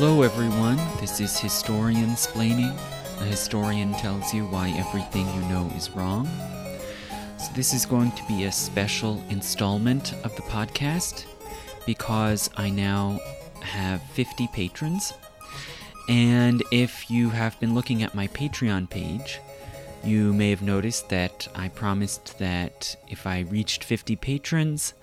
Hello, everyone. This is Historian Splaining. A historian tells you why everything you know is wrong. So, this is going to be a special installment of the podcast because I now have 50 patrons. And if you have been looking at my Patreon page, you may have noticed that I promised that if I reached 50 patrons,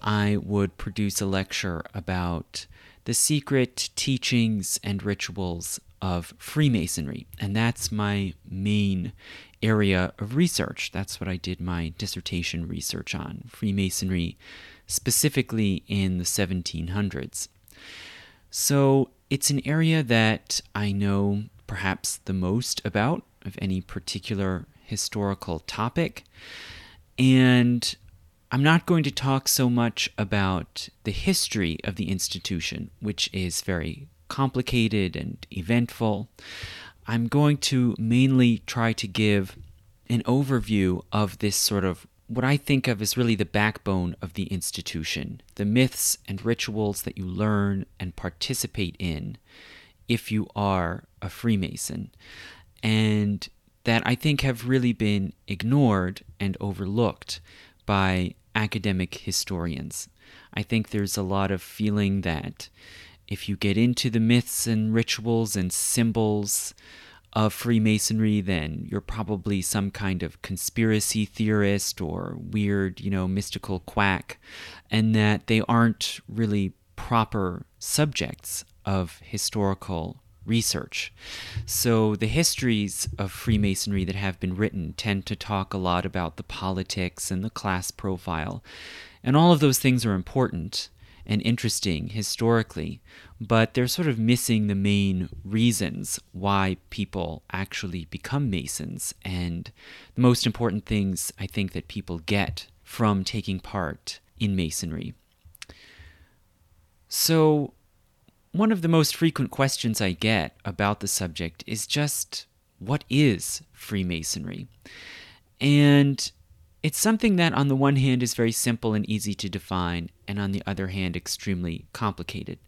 I would produce a lecture about the secret teachings and rituals of Freemasonry. And that's my main area of research. That's what I did my dissertation research on Freemasonry, specifically in the 1700s. So it's an area that I know perhaps the most about of any particular historical topic. And I'm not going to talk so much about the history of the institution, which is very complicated and eventful. I'm going to mainly try to give an overview of this sort of what I think of as really the backbone of the institution, the myths and rituals that you learn and participate in if you are a Freemason, and that I think have really been ignored and overlooked by academic historians. I think there's a lot of feeling that if you get into the myths and rituals and symbols of Freemasonry, then you're probably some kind of conspiracy theorist or weird, you know, mystical quack, and that they aren't really proper subjects of historical research. So, the histories of Freemasonry that have been written tend to talk a lot about the politics and the class profile. And all of those things are important and interesting historically, but they're sort of missing the main reasons why people actually become Masons and the most important things I think that people get from taking part in Masonry. So, one of the most frequent questions I get about the subject is just what is Freemasonry? And it's something that, on the one hand, is very simple and easy to define, and on the other hand, extremely complicated.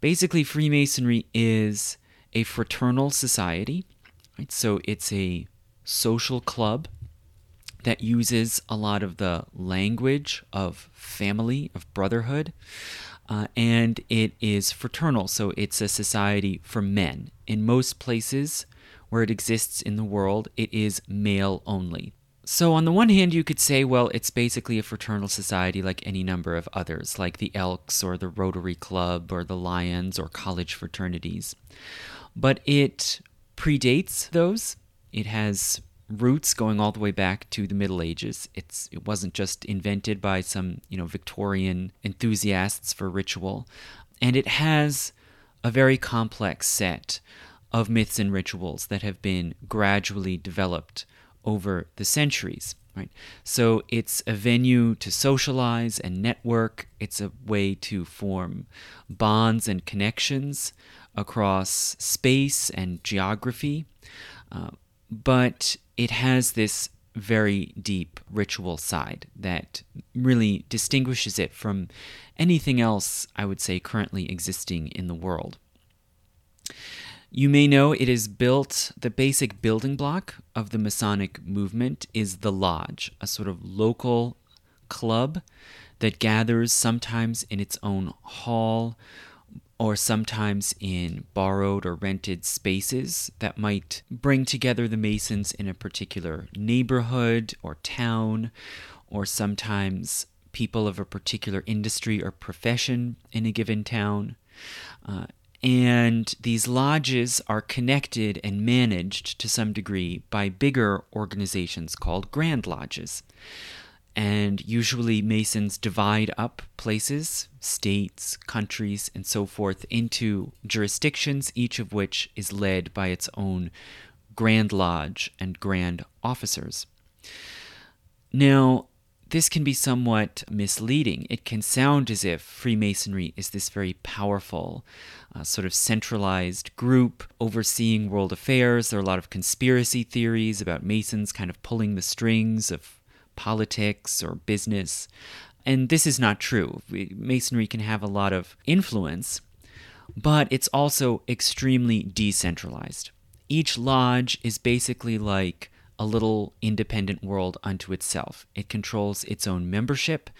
Basically, Freemasonry is a fraternal society, right? So it's a social club that uses a lot of the language of family, of brotherhood. Uh, and it is fraternal, so it's a society for men. In most places where it exists in the world, it is male only. So, on the one hand, you could say, well, it's basically a fraternal society like any number of others, like the Elks or the Rotary Club or the Lions or college fraternities. But it predates those. It has roots going all the way back to the Middle Ages. It's it wasn't just invented by some you know Victorian enthusiasts for ritual, and it has a very complex set of myths and rituals that have been gradually developed over the centuries. Right. So it's a venue to socialize and network. It's a way to form bonds and connections across space and geography. Uh, but it has this very deep ritual side that really distinguishes it from anything else I would say currently existing in the world. You may know it is built, the basic building block of the Masonic movement is the lodge, a sort of local club that gathers sometimes in its own hall or sometimes in borrowed or rented spaces that might bring together the Masons in a particular neighborhood or town, or sometimes people of a particular industry or profession in a given town. Uh, and these lodges are connected and managed to some degree by bigger organizations called Grand Lodges. And usually, Masons divide up places, states, countries, and so forth into jurisdictions, each of which is led by its own Grand Lodge and Grand Officers. Now, this can be somewhat misleading. It can sound as if Freemasonry is this very powerful, uh, sort of centralized group overseeing world affairs. There are a lot of conspiracy theories about Masons kind of pulling the strings of politics or business. And this is not true. Masonry can have a lot of influence, but it's also extremely decentralized. Each lodge is basically like a little independent world unto itself. It controls its own membership,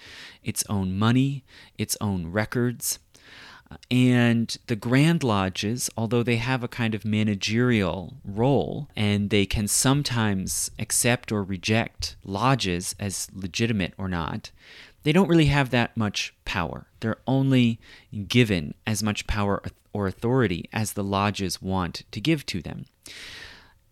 its own money, its own records. And the Grand Lodges, although they have a kind of managerial role and they can sometimes accept or reject lodges as legitimate or not, they don't really have that much power. They're only given as much power or authority as the lodges want to give to them.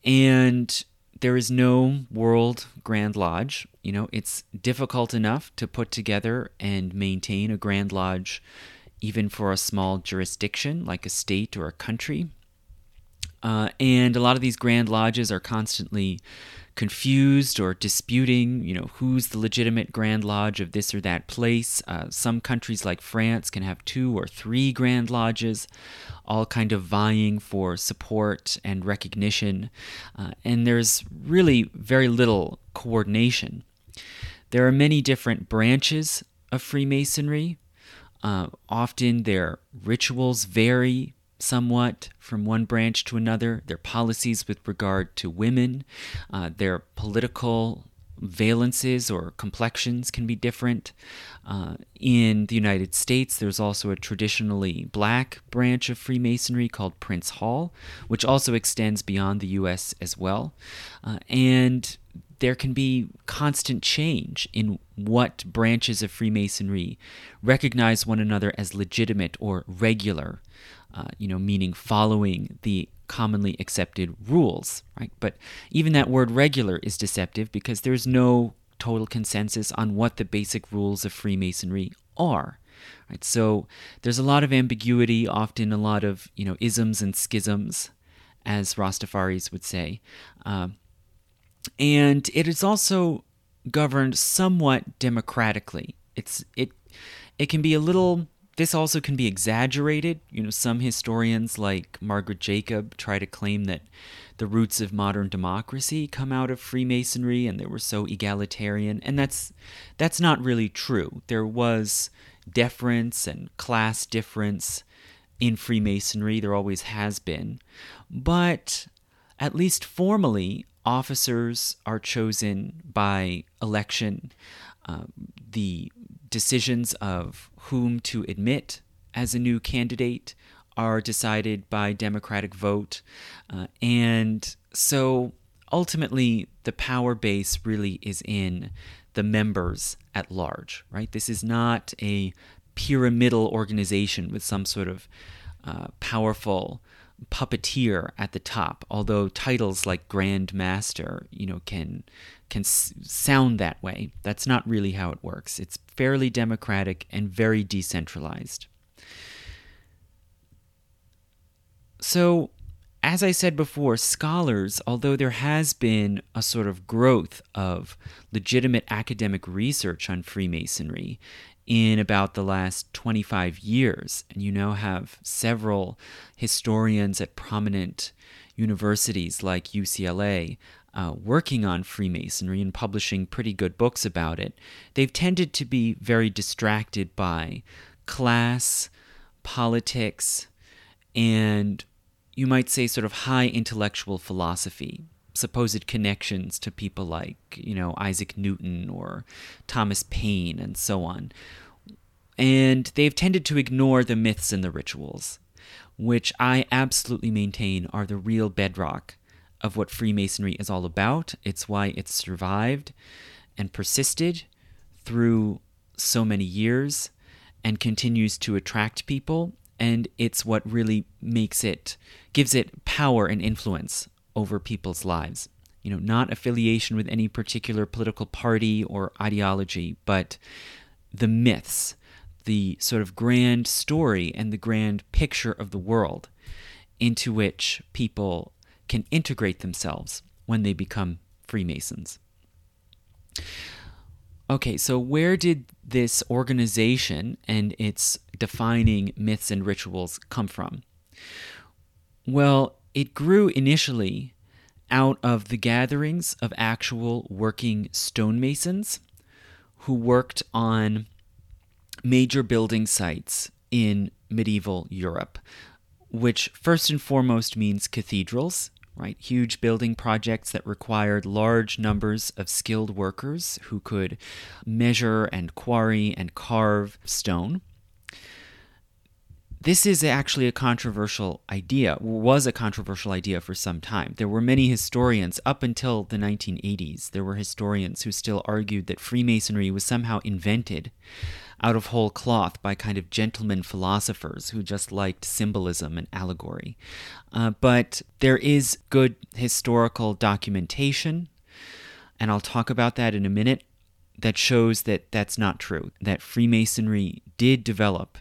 And there is no World Grand Lodge. You know, it's difficult enough to put together and maintain a Grand Lodge, even for a small jurisdiction like a state or a country. Uh, and a lot of these Grand Lodges are constantly confused or disputing, you know, who's the legitimate Grand Lodge of this or that place. Uh, some countries like France can have two or three Grand Lodges, all kind of vying for support and recognition. Uh, and there's really very little coordination. There are many different branches of Freemasonry. Uh, often their rituals vary somewhat from one branch to another, their policies with regard to women, uh, their political valences or complexions can be different. Uh, in the United States, there's also a traditionally black branch of Freemasonry called Prince Hall, which also extends beyond the U.S. as well. Uh, and there can be constant change in what branches of Freemasonry recognize one another as legitimate or regular uh, you know, meaning following the commonly accepted rules, right? But even that word regular is deceptive because there's no total consensus on what the basic rules of Freemasonry are. Right? So there's a lot of ambiguity, often a lot of you know isms and schisms, as Rastafaris would say, uh, and it is also governed somewhat democratically. It's it it can be a little this also can be exaggerated. You know, some historians like Margaret Jacob try to claim that the roots of modern democracy come out of Freemasonry and they were so egalitarian, and that's that's not really true. There was deference and class difference in Freemasonry, there always has been. But at least formally, officers are chosen by election. Uh, the decisions of whom to admit as a new candidate are decided by democratic vote. Uh, and so ultimately, the power base really is in the members at large, right? This is not a pyramidal organization with some sort of uh, powerful puppeteer at the top although titles like grand master you know can can s- sound that way. That's not really how it works. It's fairly democratic and very decentralized. So as I said before, scholars, although there has been a sort of growth of legitimate academic research on Freemasonry in about the last 25 years. And you now have several historians at prominent universities like UCLA uh, working on Freemasonry and publishing pretty good books about it. They've tended to be very distracted by class, politics, and you might say sort of high intellectual philosophy supposed connections to people like, you know, Isaac Newton or Thomas Paine and so on. And they've tended to ignore the myths and the rituals, which I absolutely maintain are the real bedrock of what Freemasonry is all about. It's why it's survived and persisted through so many years and continues to attract people. And it's what really makes it, gives it power and influence over people's lives. You know, not affiliation with any particular political party or ideology, but the myths, the sort of grand story and the grand picture of the world into which people can integrate themselves when they become Freemasons. Okay, so where did this organization and its defining myths and rituals come from? Well, it grew initially out of the gatherings of actual working stonemasons who worked on major building sites in medieval Europe. which first and foremost means cathedrals, right? Huge building projects that required large numbers of skilled workers who could measure and quarry and carve stone. This is actually a controversial idea, was a controversial idea for some time. There were many historians up until the 1980s. There were historians who still argued that Freemasonry was somehow invented out of whole cloth by kind of gentleman philosophers who just liked symbolism and allegory. Uh, but there is good historical documentation, and I'll talk about that in a minute, that shows that that's not true, that Freemasonry did develop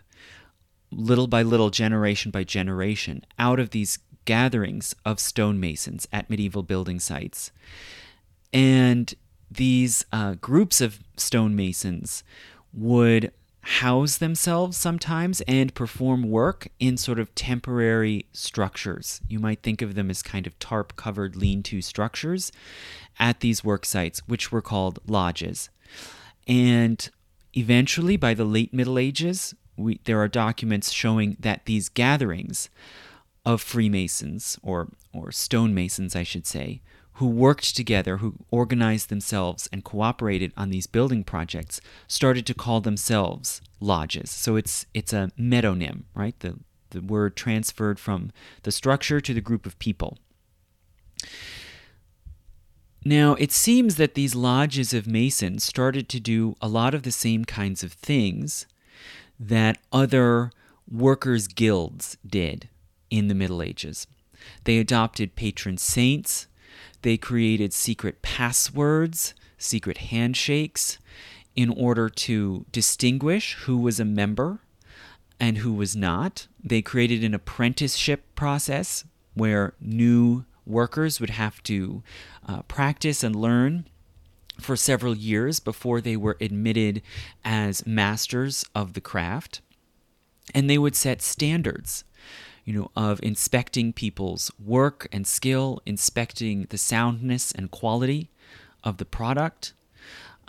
little by little, generation by generation, out of these gatherings of stonemasons at medieval building sites. And these uh, groups of stonemasons would house themselves sometimes and perform work in sort of temporary structures. You might think of them as kind of tarp covered lean to structures at these work sites, which were called lodges. And eventually, by the late Middle Ages, we, there are documents showing that these gatherings of Freemasons, or, or stonemasons, I should say, who worked together, who organized themselves and cooperated on these building projects, started to call themselves lodges. So it's it's a metonym, right? The the word transferred from the structure to the group of people. Now, it seems that these lodges of Masons started to do a lot of the same kinds of things that other workers' guilds did in the Middle Ages. They adopted patron saints, they created secret passwords, secret handshakes, in order to distinguish who was a member and who was not. They created an apprenticeship process where new workers would have to uh, practice and learn for several years before they were admitted as masters of the craft. And they would set standards you know, of inspecting people's work and skill, inspecting the soundness and quality of the product.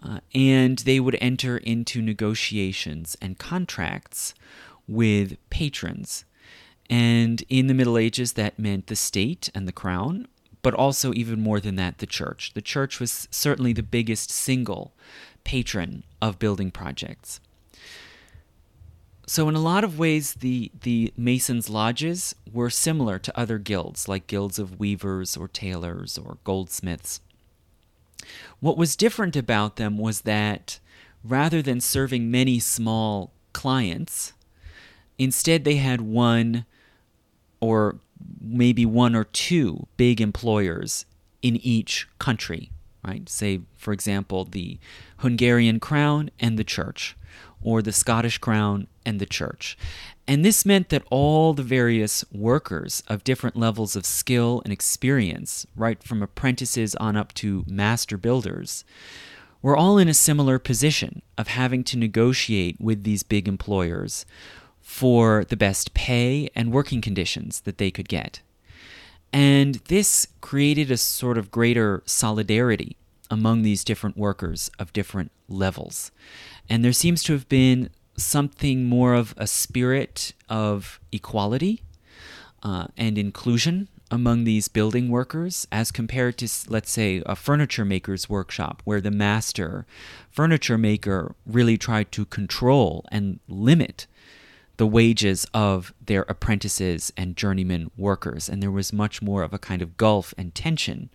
Uh, and they would enter into negotiations and contracts with patrons. And in the Middle Ages, that meant the state and the crown, but also even more than that, the church. The church was certainly the biggest single patron of building projects. So, in a lot of ways, the, the Masons' lodges were similar to other guilds, like guilds of weavers or tailors or goldsmiths. What was different about them was that rather than serving many small clients, instead they had one or maybe one or two big employers in each country, right? Say, for example, the Hungarian crown and the church, or the Scottish crown and the church. And this meant that all the various workers of different levels of skill and experience, right from apprentices on up to master builders, were all in a similar position of having to negotiate with these big employers for the best pay and working conditions that they could get. And this created a sort of greater solidarity among these different workers of different levels. And there seems to have been something more of a spirit of equality uh, and inclusion among these building workers as compared to, let's say, a furniture maker's workshop where the master furniture maker really tried to control and limit the wages of their apprentices and journeyman workers. And there was much more of a kind of gulf and tension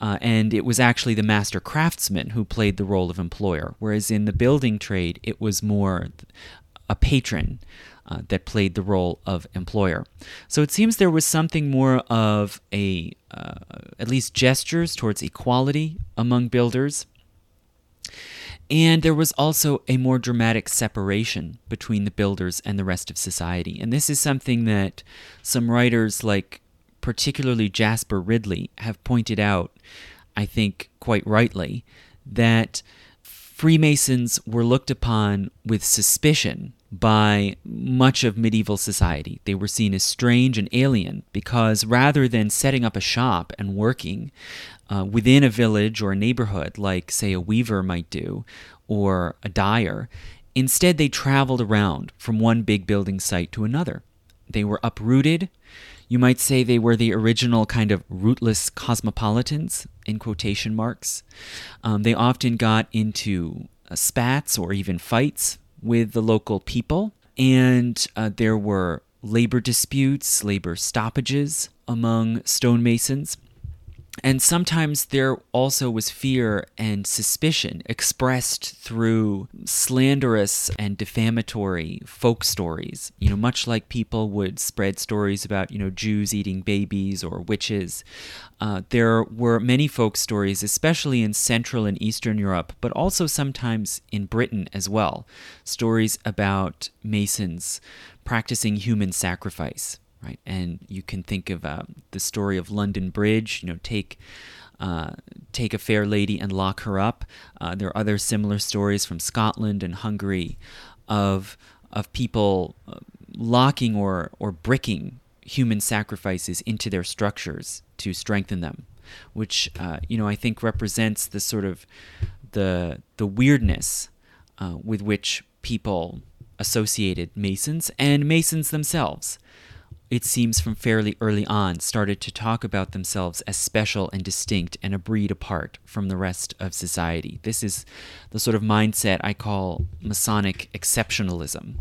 uh, and it was actually the master craftsman who played the role of employer, whereas in the building trade, it was more a patron uh, that played the role of employer. So it seems there was something more of a, uh, at least gestures towards equality among builders. And there was also a more dramatic separation between the builders and the rest of society. And this is something that some writers like particularly Jasper Ridley, have pointed out, I think quite rightly, that Freemasons were looked upon with suspicion by much of medieval society. They were seen as strange and alien because rather than setting up a shop and working uh, within a village or a neighborhood, like, say, a weaver might do, or a dyer, instead they traveled around from one big building site to another they were uprooted. You might say they were the original kind of rootless cosmopolitans, in quotation marks. Um, they often got into uh, spats or even fights with the local people, and uh, there were labor disputes, labor stoppages among stonemasons. And sometimes there also was fear and suspicion expressed through slanderous and defamatory folk stories. You know, much like people would spread stories about, you know, Jews eating babies or witches. Uh, there were many folk stories, especially in Central and Eastern Europe, but also sometimes in Britain as well. Stories about Masons practicing human sacrifice right? And you can think of uh, the story of London Bridge. You know, take uh, take a fair lady and lock her up. Uh, there are other similar stories from Scotland and Hungary of of people uh, locking or or bricking human sacrifices into their structures to strengthen them, which uh, you know I think represents the sort of the the weirdness uh, with which people associated Masons and Masons themselves it seems from fairly early on, started to talk about themselves as special and distinct and a breed apart from the rest of society. This is the sort of mindset I call Masonic exceptionalism.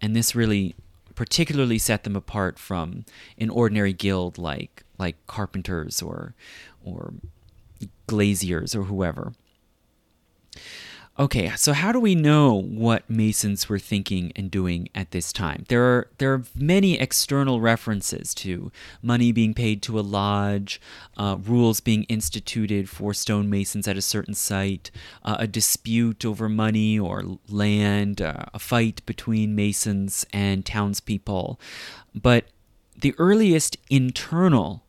And this really particularly set them apart from an ordinary guild like like carpenters or or glaziers or whoever. Okay, so how do we know what Masons were thinking and doing at this time? There are there are many external references to money being paid to a lodge, uh, rules being instituted for stonemasons at a certain site, uh, a dispute over money or land, uh, a fight between Masons and townspeople. But the earliest internal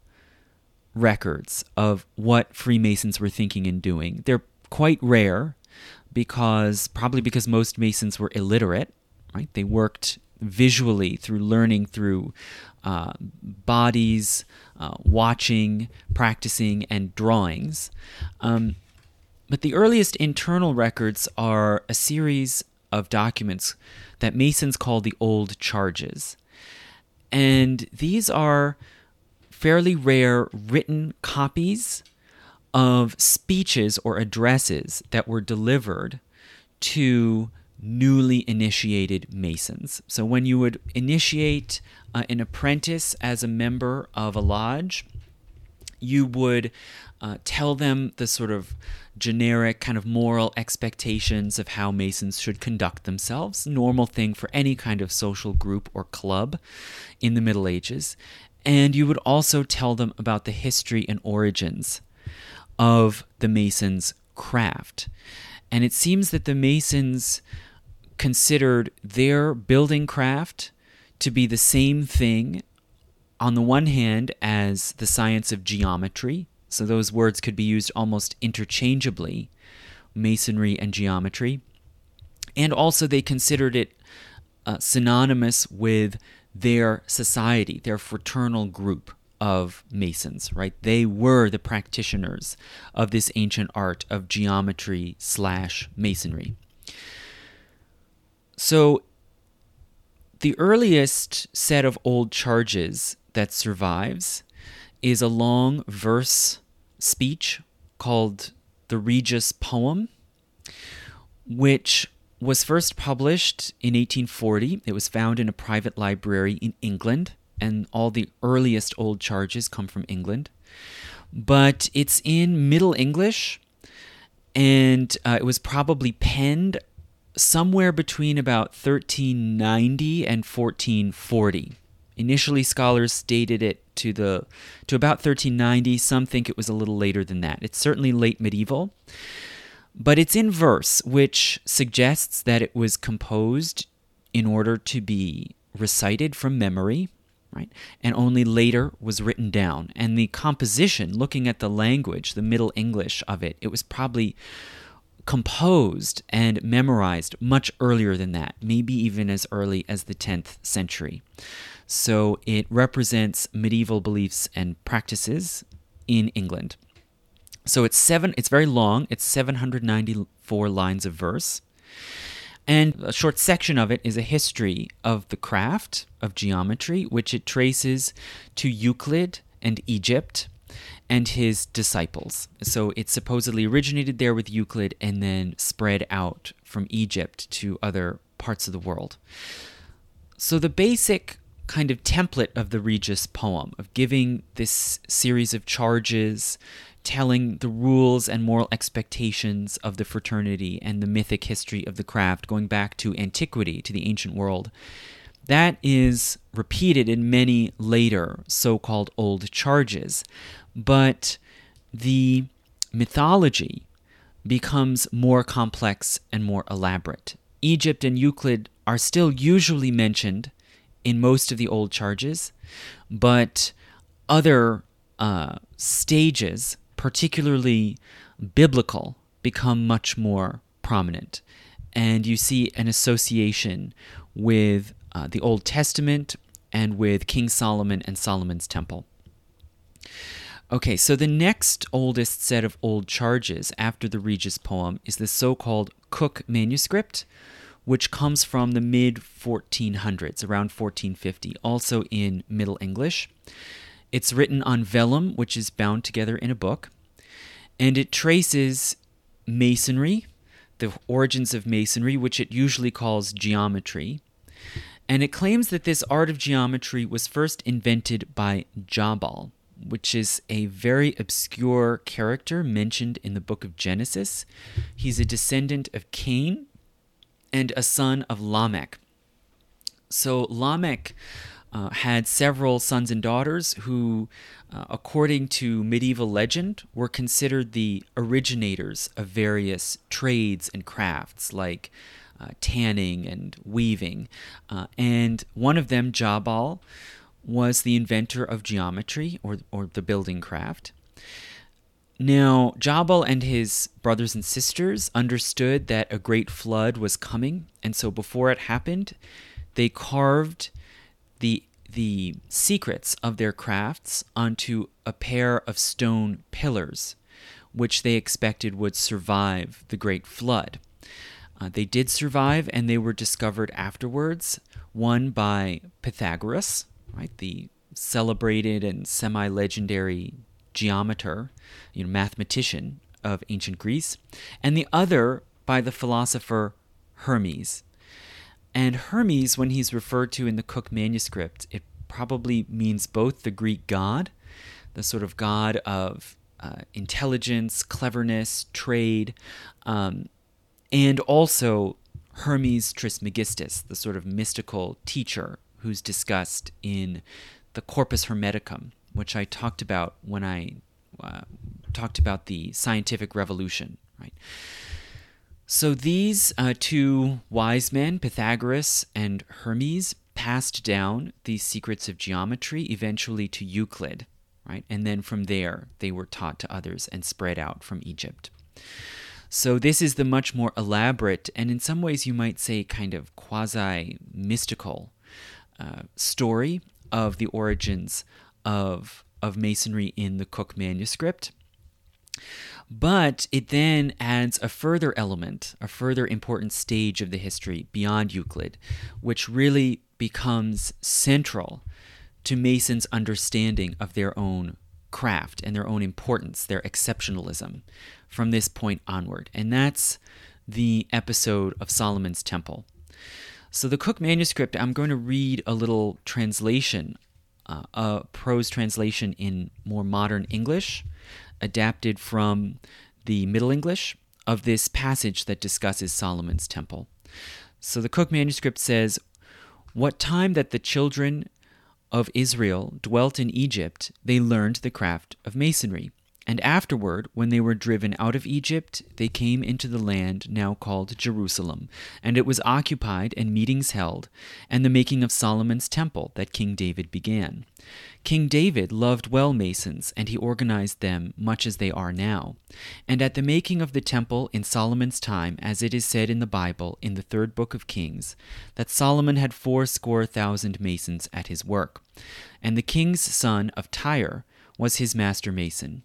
records of what Freemasons were thinking and doing, they're quite rare because probably because most Masons were illiterate, right? They worked visually through learning through uh, bodies, uh, watching, practicing, and drawings. Um, but the earliest internal records are a series of documents that Masons call the Old Charges. And these are fairly rare written copies of speeches or addresses that were delivered to newly initiated Masons. So, when you would initiate uh, an apprentice as a member of a lodge, you would uh, tell them the sort of generic kind of moral expectations of how Masons should conduct themselves, normal thing for any kind of social group or club in the Middle Ages. And you would also tell them about the history and origins of the Masons' craft. And it seems that the Masons considered their building craft to be the same thing, on the one hand, as the science of geometry. So those words could be used almost interchangeably masonry and geometry. And also, they considered it uh, synonymous with their society, their fraternal group of Masons, right? They were the practitioners of this ancient art of geometry slash masonry. So, the earliest set of old charges that survives is a long verse speech called the Regius Poem, which was first published in 1840. It was found in a private library in England and all the earliest old charges come from England. But it's in Middle English, and uh, it was probably penned somewhere between about 1390 and 1440. Initially, scholars dated it to the to about 1390. Some think it was a little later than that. It's certainly late medieval, but it's in verse, which suggests that it was composed in order to be recited from memory right? And only later was written down. And the composition, looking at the language, the Middle English of it, it was probably composed and memorized much earlier than that, maybe even as early as the 10th century. So it represents medieval beliefs and practices in England. So it's seven it's very long, it's 794 lines of verse. And a short section of it is a history of the craft of geometry, which it traces to Euclid and Egypt and his disciples. So it supposedly originated there with Euclid and then spread out from Egypt to other parts of the world. So the basic kind of template of the Regius poem of giving this series of charges, telling the rules and moral expectations of the fraternity and the mythic history of the craft going back to antiquity, to the ancient world. That is repeated in many later so called old charges. But the mythology becomes more complex and more elaborate. Egypt and Euclid are still usually mentioned in most of the old charges, but other uh, stages, particularly biblical, become much more prominent. And you see an association with uh, the Old Testament and with King Solomon and Solomon's Temple. Okay, so the next oldest set of old charges after the Regius poem is the so called Cook manuscript, which comes from the mid 1400s, around 1450, also in Middle English. It's written on vellum, which is bound together in a book, and it traces masonry, the origins of masonry, which it usually calls geometry. And it claims that this art of geometry was first invented by Jabal which is a very obscure character mentioned in the book of Genesis. He's a descendant of Cain and a son of Lamech. So Lamech uh, had several sons and daughters who, uh, according to medieval legend, were considered the originators of various trades and crafts like uh, tanning and weaving. Uh, and one of them, Jabal, was the inventor of geometry or, or the building craft. Now, Jabal and his brothers and sisters understood that a great flood was coming, and so before it happened, they carved the the secrets of their crafts onto a pair of stone pillars, which they expected would survive the great flood. Uh, they did survive, and they were discovered afterwards, one by Pythagoras, right? The celebrated and semi-legendary geometer, you know, mathematician of ancient Greece, and the other by the philosopher Hermes. And Hermes, when he's referred to in the Cook manuscript, it probably means both the Greek god, the sort of god of uh, intelligence, cleverness, trade, um, and also Hermes Trismegistus, the sort of mystical teacher who's discussed in the Corpus Hermeticum, which I talked about when I uh, talked about the scientific revolution, right? So these uh, two wise men, Pythagoras and Hermes, passed down these secrets of geometry eventually to Euclid, right? And then from there, they were taught to others and spread out from Egypt. So, this is the much more elaborate and, in some ways, you might say, kind of quasi mystical uh, story of the origins of of masonry in the Cook manuscript. But it then adds a further element, a further important stage of the history beyond Euclid, which really becomes central to Mason's understanding of their own craft and their own importance, their exceptionalism from this point onward. And that's the episode of Solomon's Temple. So, the Cook manuscript, I'm going to read a little translation, uh, a prose translation in more modern English, adapted from the Middle English of this passage that discusses Solomon's temple. So, the Cook manuscript says, What time that the children of Israel dwelt in Egypt, they learned the craft of masonry. And afterward, when they were driven out of Egypt, they came into the land now called Jerusalem, and it was occupied and meetings held, and the making of Solomon's temple that King David began. King David loved well masons, and he organized them much as they are now. And at the making of the temple in Solomon's time, as it is said in the Bible in the third book of Kings, that Solomon had fourscore thousand masons at his work. And the king's son of Tyre was his master mason.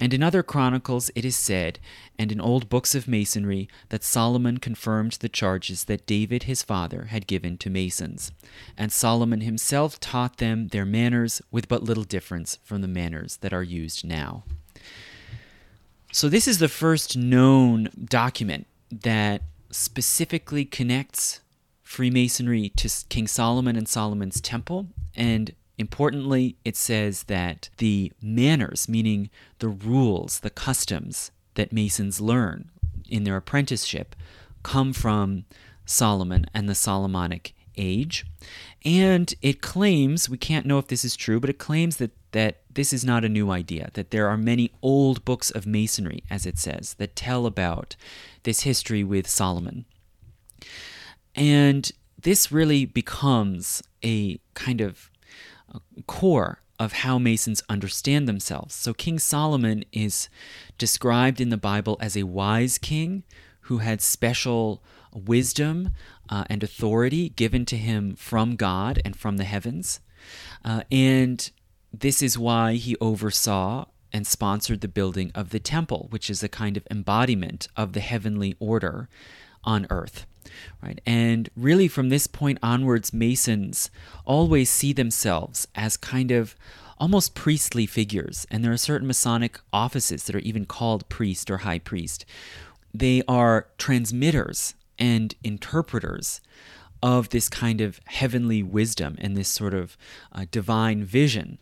And in other chronicles, it is said, and in old books of masonry, that Solomon confirmed the charges that David his father had given to masons. And Solomon himself taught them their manners with but little difference from the manners that are used now. So, this is the first known document that specifically connects Freemasonry to King Solomon and Solomon's temple and Importantly, it says that the manners, meaning the rules, the customs that Masons learn in their apprenticeship, come from Solomon and the Solomonic age. And it claims, we can't know if this is true, but it claims that, that this is not a new idea, that there are many old books of masonry, as it says, that tell about this history with Solomon. And this really becomes a kind of core of how Masons understand themselves. So, King Solomon is described in the Bible as a wise king who had special wisdom uh, and authority given to him from God and from the heavens. Uh, and this is why he oversaw and sponsored the building of the temple, which is a kind of embodiment of the heavenly order on earth right? And really, from this point onwards, Masons always see themselves as kind of almost priestly figures, and there are certain Masonic offices that are even called priest or high priest. They are transmitters and interpreters of this kind of heavenly wisdom and this sort of uh, divine vision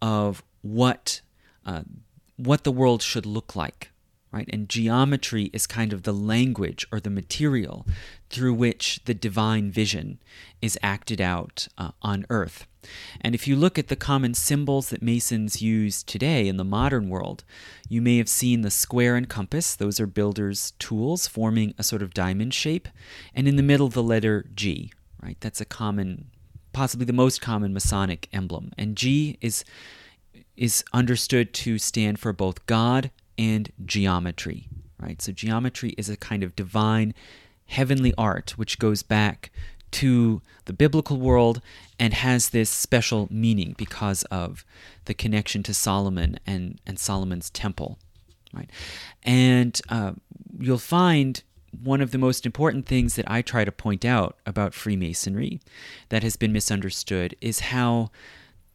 of what uh, what the world should look like right? And geometry is kind of the language or the material through which the divine vision is acted out uh, on earth. And if you look at the common symbols that Masons use today in the modern world, you may have seen the square and compass. Those are builders' tools forming a sort of diamond shape. And in the middle, the letter G, right? That's a common, possibly the most common Masonic emblem. And G is is understood to stand for both God and geometry, right? So geometry is a kind of divine heavenly art which goes back to the biblical world and has this special meaning because of the connection to Solomon and, and Solomon's temple. Right? And uh, you'll find one of the most important things that I try to point out about Freemasonry that has been misunderstood is how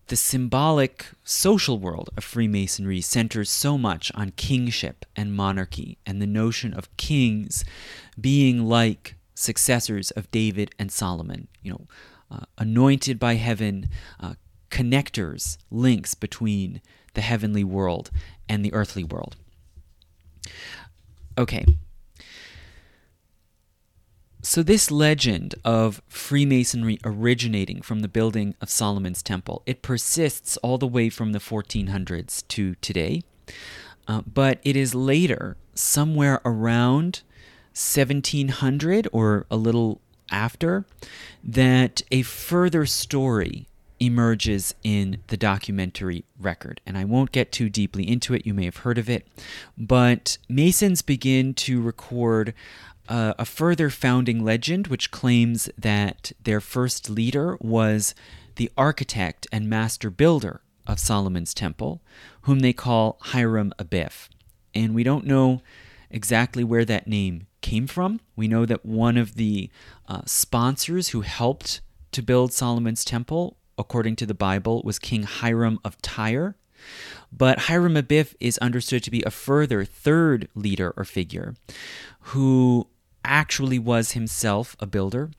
the symbolic social world of Freemasonry centers so much on kingship and monarchy and the notion of kings being like successors of David and Solomon, you know, uh, anointed by heaven, uh, connectors, links between the heavenly world and the earthly world. Okay, so, this legend of Freemasonry originating from the building of Solomon's Temple, it persists all the way from the 1400s to today. Uh, but it is later, somewhere around 1700 or a little after, that a further story emerges in the documentary record. And I won't get too deeply into it, you may have heard of it. But Masons begin to record uh, a further founding legend which claims that their first leader was the architect and master builder of Solomon's temple, whom they call Hiram Abiff. And we don't know exactly where that name came from. We know that one of the uh, sponsors who helped to build Solomon's temple, according to the Bible, was King Hiram of Tyre. But Hiram Abiff is understood to be a further third leader or figure who actually was himself a builder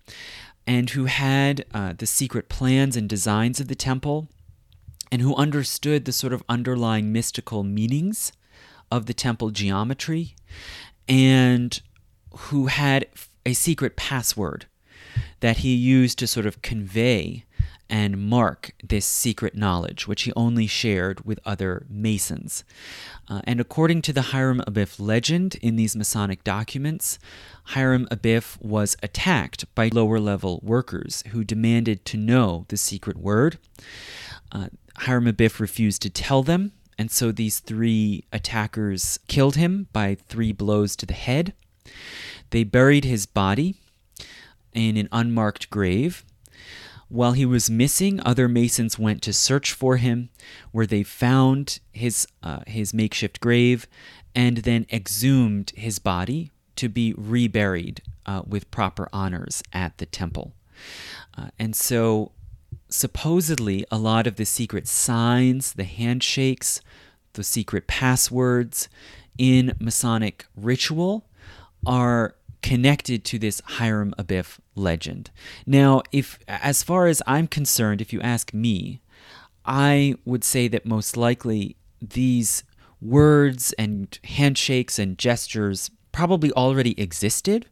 and who had uh, the secret plans and designs of the temple and who understood the sort of underlying mystical meanings of the temple geometry and who had a secret password that he used to sort of convey and mark this secret knowledge, which he only shared with other Masons. Uh, and according to the Hiram Abiff legend in these Masonic documents, Hiram Abiff was attacked by lower level workers who demanded to know the secret word. Uh, Hiram Abiff refused to tell them, and so these three attackers killed him by three blows to the head. They buried his body in an unmarked grave While he was missing, other Masons went to search for him, where they found his, uh, his makeshift grave and then exhumed his body to be reburied uh, with proper honors at the temple. Uh, and so, supposedly, a lot of the secret signs, the handshakes, the secret passwords in Masonic ritual are connected to this Hiram Abiff legend. Now, if as far as I'm concerned, if you ask me, I would say that most likely these words and handshakes and gestures probably already existed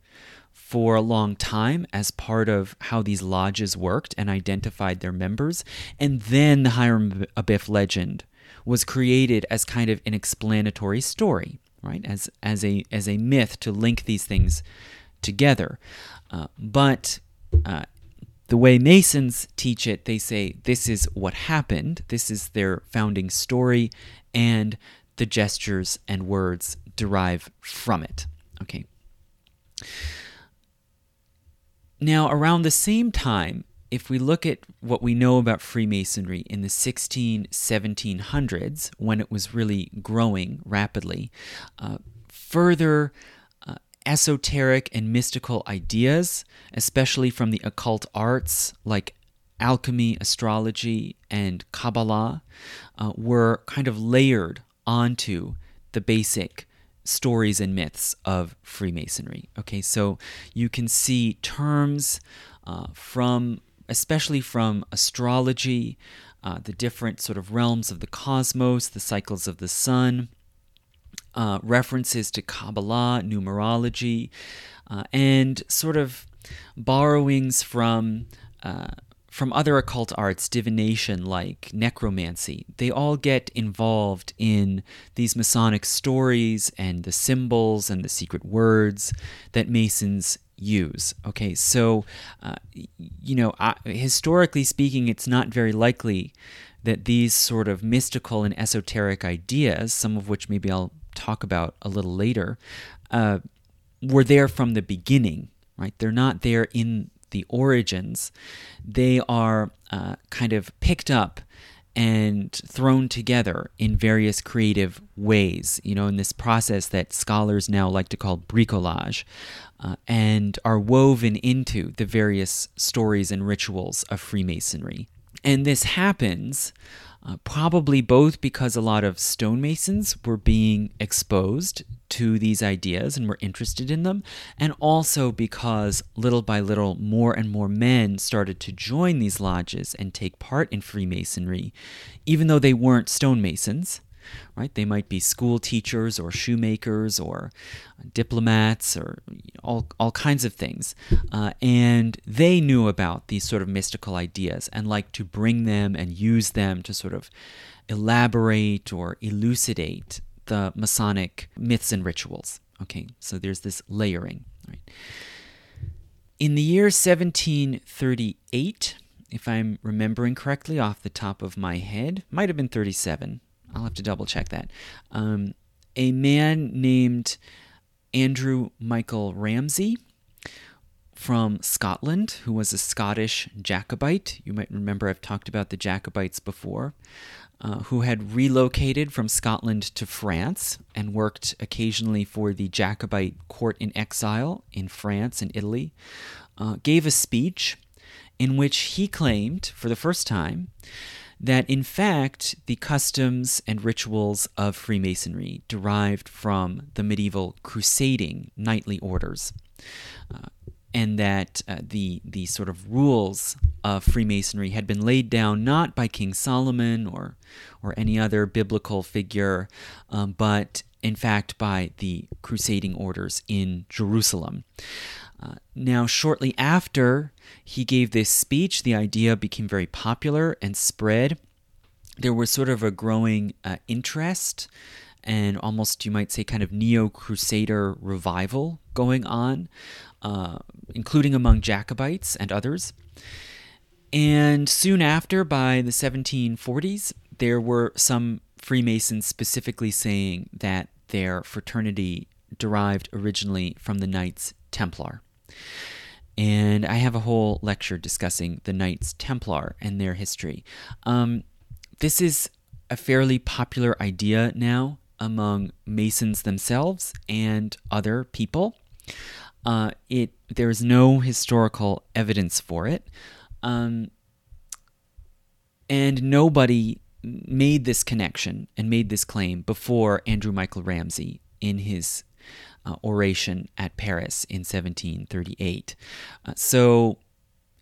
for a long time as part of how these lodges worked and identified their members. And then the Hiram Abiff legend was created as kind of an explanatory story, right? As, as, a, as a myth to link these things together. Uh, but uh, the way Masons teach it, they say this is what happened, this is their founding story, and the gestures and words derive from it. Okay. Now, around the same time, if we look at what we know about Freemasonry in the 16, 1700s, when it was really growing rapidly, uh, further uh, esoteric and mystical ideas, especially from the occult arts like alchemy, astrology, and Kabbalah, uh, were kind of layered onto the basic stories and myths of Freemasonry. Okay, so you can see terms uh, from, especially from astrology, uh, the different sort of realms of the cosmos, the cycles of the sun, uh, references to Kabbalah, numerology, uh, and sort of borrowings from uh, from other occult arts, divination like necromancy, they all get involved in these Masonic stories and the symbols and the secret words that Masons use. Okay, so, uh, you know, uh, historically speaking, it's not very likely that these sort of mystical and esoteric ideas, some of which maybe I'll talk about a little later, uh, were there from the beginning, right? They're not there in the origins, they are uh, kind of picked up and thrown together in various creative ways, you know, in this process that scholars now like to call bricolage, uh, and are woven into the various stories and rituals of Freemasonry. And this happens uh, probably both because a lot of stonemasons were being exposed to these ideas and were interested in them, and also because little by little more and more men started to join these lodges and take part in Freemasonry, even though they weren't stonemasons right? They might be school teachers or shoemakers or diplomats or all, all kinds of things. Uh, and they knew about these sort of mystical ideas and like to bring them and use them to sort of elaborate or elucidate the Masonic myths and rituals. Okay, so there's this layering. Right? In the year 1738, if I'm remembering correctly off the top of my head, might have been 37, I'll have to double check that. Um, a man named Andrew Michael Ramsay from Scotland, who was a Scottish Jacobite. You might remember I've talked about the Jacobites before, uh, who had relocated from Scotland to France and worked occasionally for the Jacobite court in exile in France and Italy, uh, gave a speech in which he claimed, for the first time, that in fact the customs and rituals of Freemasonry derived from the medieval crusading knightly orders. Uh, and that uh, the the sort of rules of Freemasonry had been laid down not by King Solomon or or any other biblical figure, um, but in fact by the crusading orders in Jerusalem. Now, shortly after he gave this speech, the idea became very popular and spread. There was sort of a growing uh, interest and almost, you might say, kind of neo crusader revival going on, uh, including among Jacobites and others. And soon after, by the 1740s, there were some Freemasons specifically saying that their fraternity derived originally from the Knights Templar. And I have a whole lecture discussing the Knights Templar and their history. Um, this is a fairly popular idea now among Masons themselves and other people. Uh, it there is no historical evidence for it, um, and nobody made this connection and made this claim before Andrew Michael Ramsay in his uh, oration at Paris in 1738. Uh, so,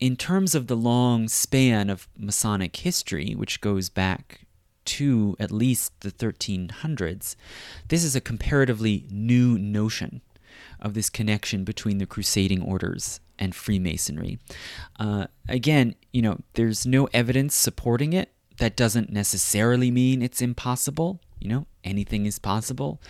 in terms of the long span of Masonic history, which goes back to at least the 1300s, this is a comparatively new notion of this connection between the crusading orders and Freemasonry. Uh, again, you know, there's no evidence supporting it. That doesn't necessarily mean it's impossible. You know, anything is possible.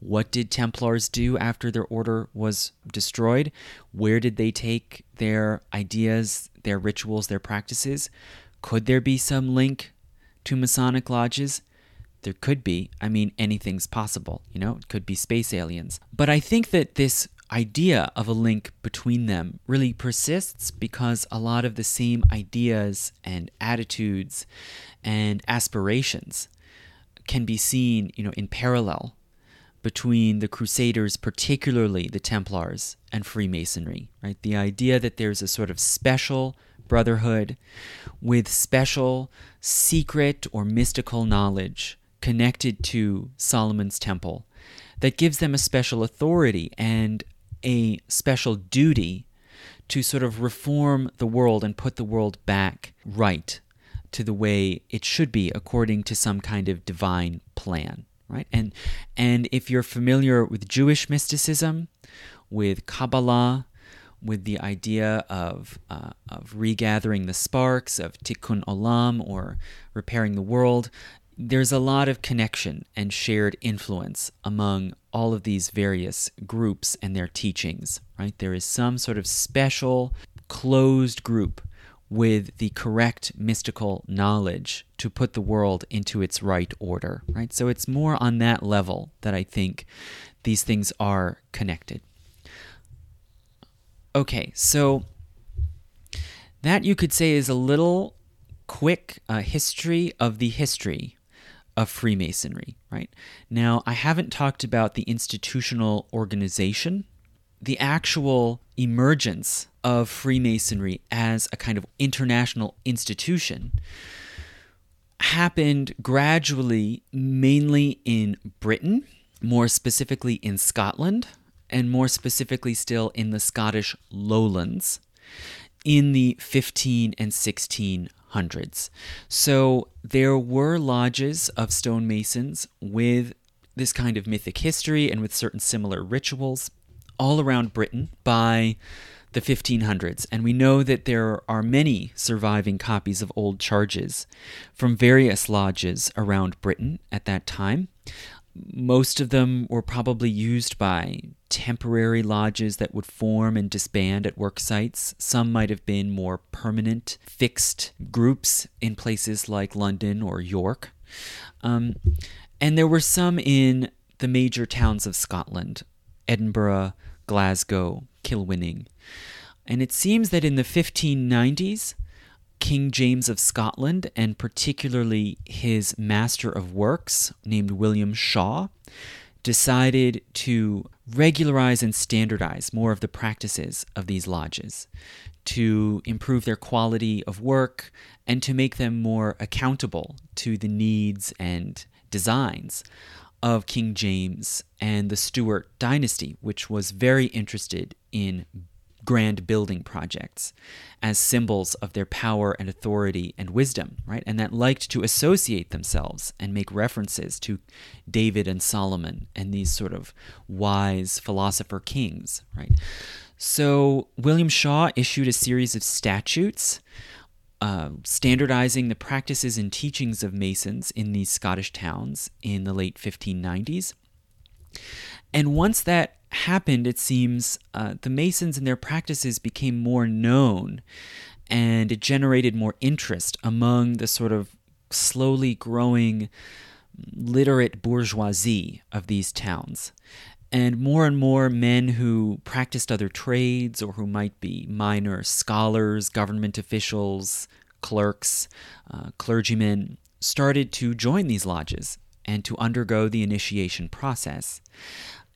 What did Templars do after their order was destroyed? Where did they take their ideas, their rituals, their practices? Could there be some link to Masonic lodges? There could be. I mean, anything's possible, you know? It could be space aliens. But I think that this idea of a link between them really persists because a lot of the same ideas and attitudes and aspirations can be seen, you know, in parallel between the Crusaders, particularly the Templars, and Freemasonry, right? The idea that there's a sort of special brotherhood with special secret or mystical knowledge connected to Solomon's temple that gives them a special authority and a special duty to sort of reform the world and put the world back right to the way it should be according to some kind of divine plan right and and if you're familiar with Jewish mysticism with Kabbalah with the idea of, uh, of regathering the sparks, of tikkun olam, or repairing the world, there's a lot of connection and shared influence among all of these various groups and their teachings, right? There is some sort of special, closed group with the correct mystical knowledge to put the world into its right order, right? So it's more on that level that I think these things are connected. Okay, so that you could say is a little quick uh, history of the history of Freemasonry, right? Now, I haven't talked about the institutional organization, the actual emergence of Freemasonry as a kind of international institution happened gradually, mainly in Britain, more specifically in Scotland, and more specifically still in the Scottish lowlands in the 15 and 1600s. So there were lodges of stonemasons with this kind of mythic history and with certain similar rituals all around Britain by the 1500s. And we know that there are many surviving copies of old charges from various lodges around Britain at that time. Most of them were probably used by temporary lodges that would form and disband at work sites. Some might have been more permanent, fixed groups in places like London or York. Um, and there were some in the major towns of Scotland Edinburgh, Glasgow, Kilwinning. And it seems that in the 1590s, King James of Scotland, and particularly his master of works named William Shaw, decided to regularize and standardize more of the practices of these lodges, to improve their quality of work, and to make them more accountable to the needs and designs of King James and the Stuart dynasty, which was very interested in grand building projects as symbols of their power and authority and wisdom, right? And that liked to associate themselves and make references to David and Solomon and these sort of wise philosopher kings, right? So William Shaw issued a series of statutes uh, standardizing the practices and teachings of Masons in these Scottish towns in the late 1590s. And once that happened, it seems, uh, the Masons and their practices became more known and it generated more interest among the sort of slowly growing literate bourgeoisie of these towns. And more and more men who practiced other trades or who might be minor scholars, government officials, clerks, uh, clergymen started to join these lodges and to undergo the initiation process.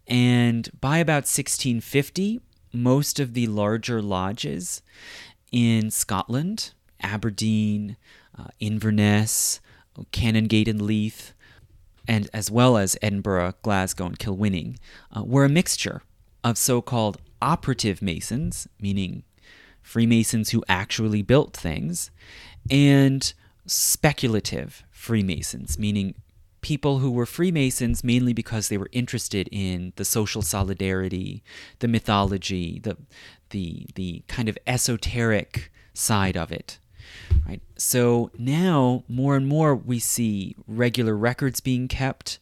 And by about 1650, most of the larger lodges in Scotland, Aberdeen, uh, Inverness, Canongate and Leith, and as well as Edinburgh, Glasgow, and Kilwinning, uh, were a mixture of so called operative Masons, meaning Freemasons who actually built things, and speculative Freemasons, meaning people who were Freemasons mainly because they were interested in the social solidarity, the mythology, the the the kind of esoteric side of it. Right? So now more and more we see regular records being kept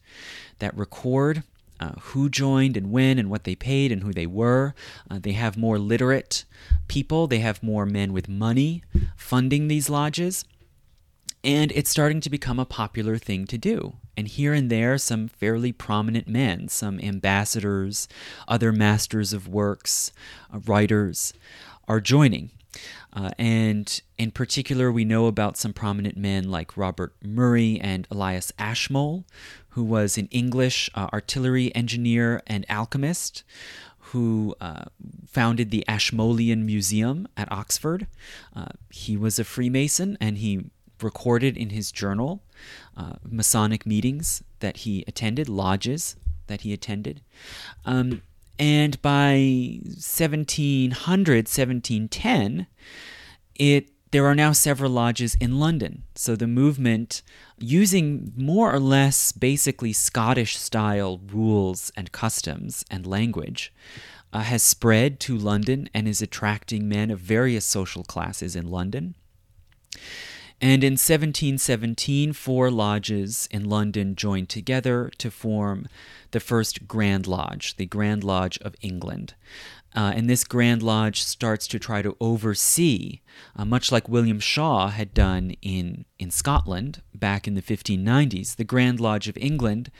that record uh, who joined and when and what they paid and who they were. Uh, they have more literate people, they have more men with money funding these lodges. And it's starting to become a popular thing to do. And here and there, some fairly prominent men, some ambassadors, other masters of works, uh, writers, are joining. Uh, and in particular, we know about some prominent men like Robert Moray and Elias Ashmole, who was an English uh, artillery engineer and alchemist who uh, founded the Ashmolean Museum at Oxford. Uh, he was a Freemason and he recorded in his journal uh, Masonic meetings that he attended, lodges that he attended. Um, and by 1700, 1710, it there are now several lodges in London. So the movement, using more or less basically Scottish style rules and customs and language, uh, has spread to London and is attracting men of various social classes in London. And in 1717, four lodges in London joined together to form the first Grand Lodge, the Grand Lodge of England. Uh, and this Grand Lodge starts to try to oversee, uh, much like William Shaw had done in, in Scotland back in the 1590s, the Grand Lodge of England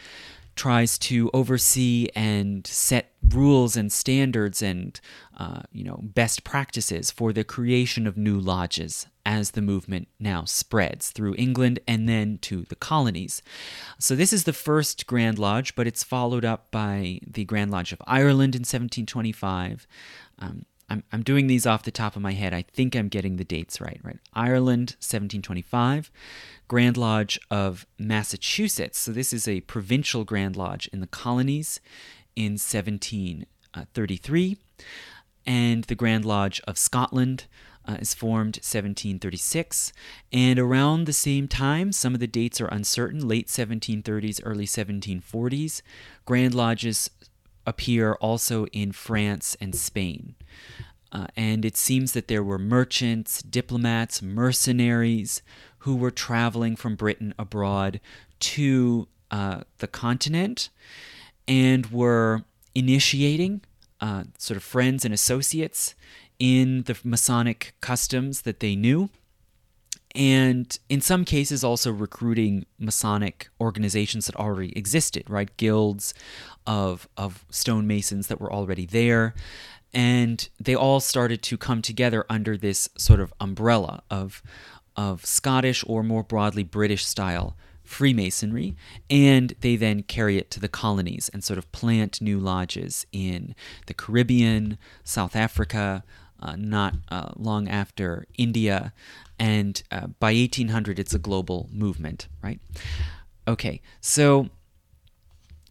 tries to oversee and set rules and standards and uh, you know best practices for the creation of new lodges as the movement now spreads through England and then to the colonies. So this is the first Grand Lodge, but it's followed up by the Grand Lodge of Ireland in 1725. Um, I'm, I'm doing these off the top of my head. I think I'm getting the dates right. Right, Ireland 1725. Grand Lodge of Massachusetts. So, this is a provincial Grand Lodge in the colonies in 1733. And the Grand Lodge of Scotland uh, is formed 1736. And around the same time, some of the dates are uncertain, late 1730s, early 1740s, Grand Lodges appear also in France and Spain. Uh, and it seems that there were merchants, diplomats, mercenaries who were traveling from Britain abroad to uh, the continent and were initiating uh, sort of friends and associates in the Masonic customs that they knew. And in some cases, also recruiting Masonic organizations that already existed, right? Guilds of, of stonemasons that were already there. And they all started to come together under this sort of umbrella of of Scottish or more broadly British style Freemasonry, and they then carry it to the colonies and sort of plant new lodges in the Caribbean, South Africa, uh, not uh, long after India, and uh, by 1800 it's a global movement, right? Okay, so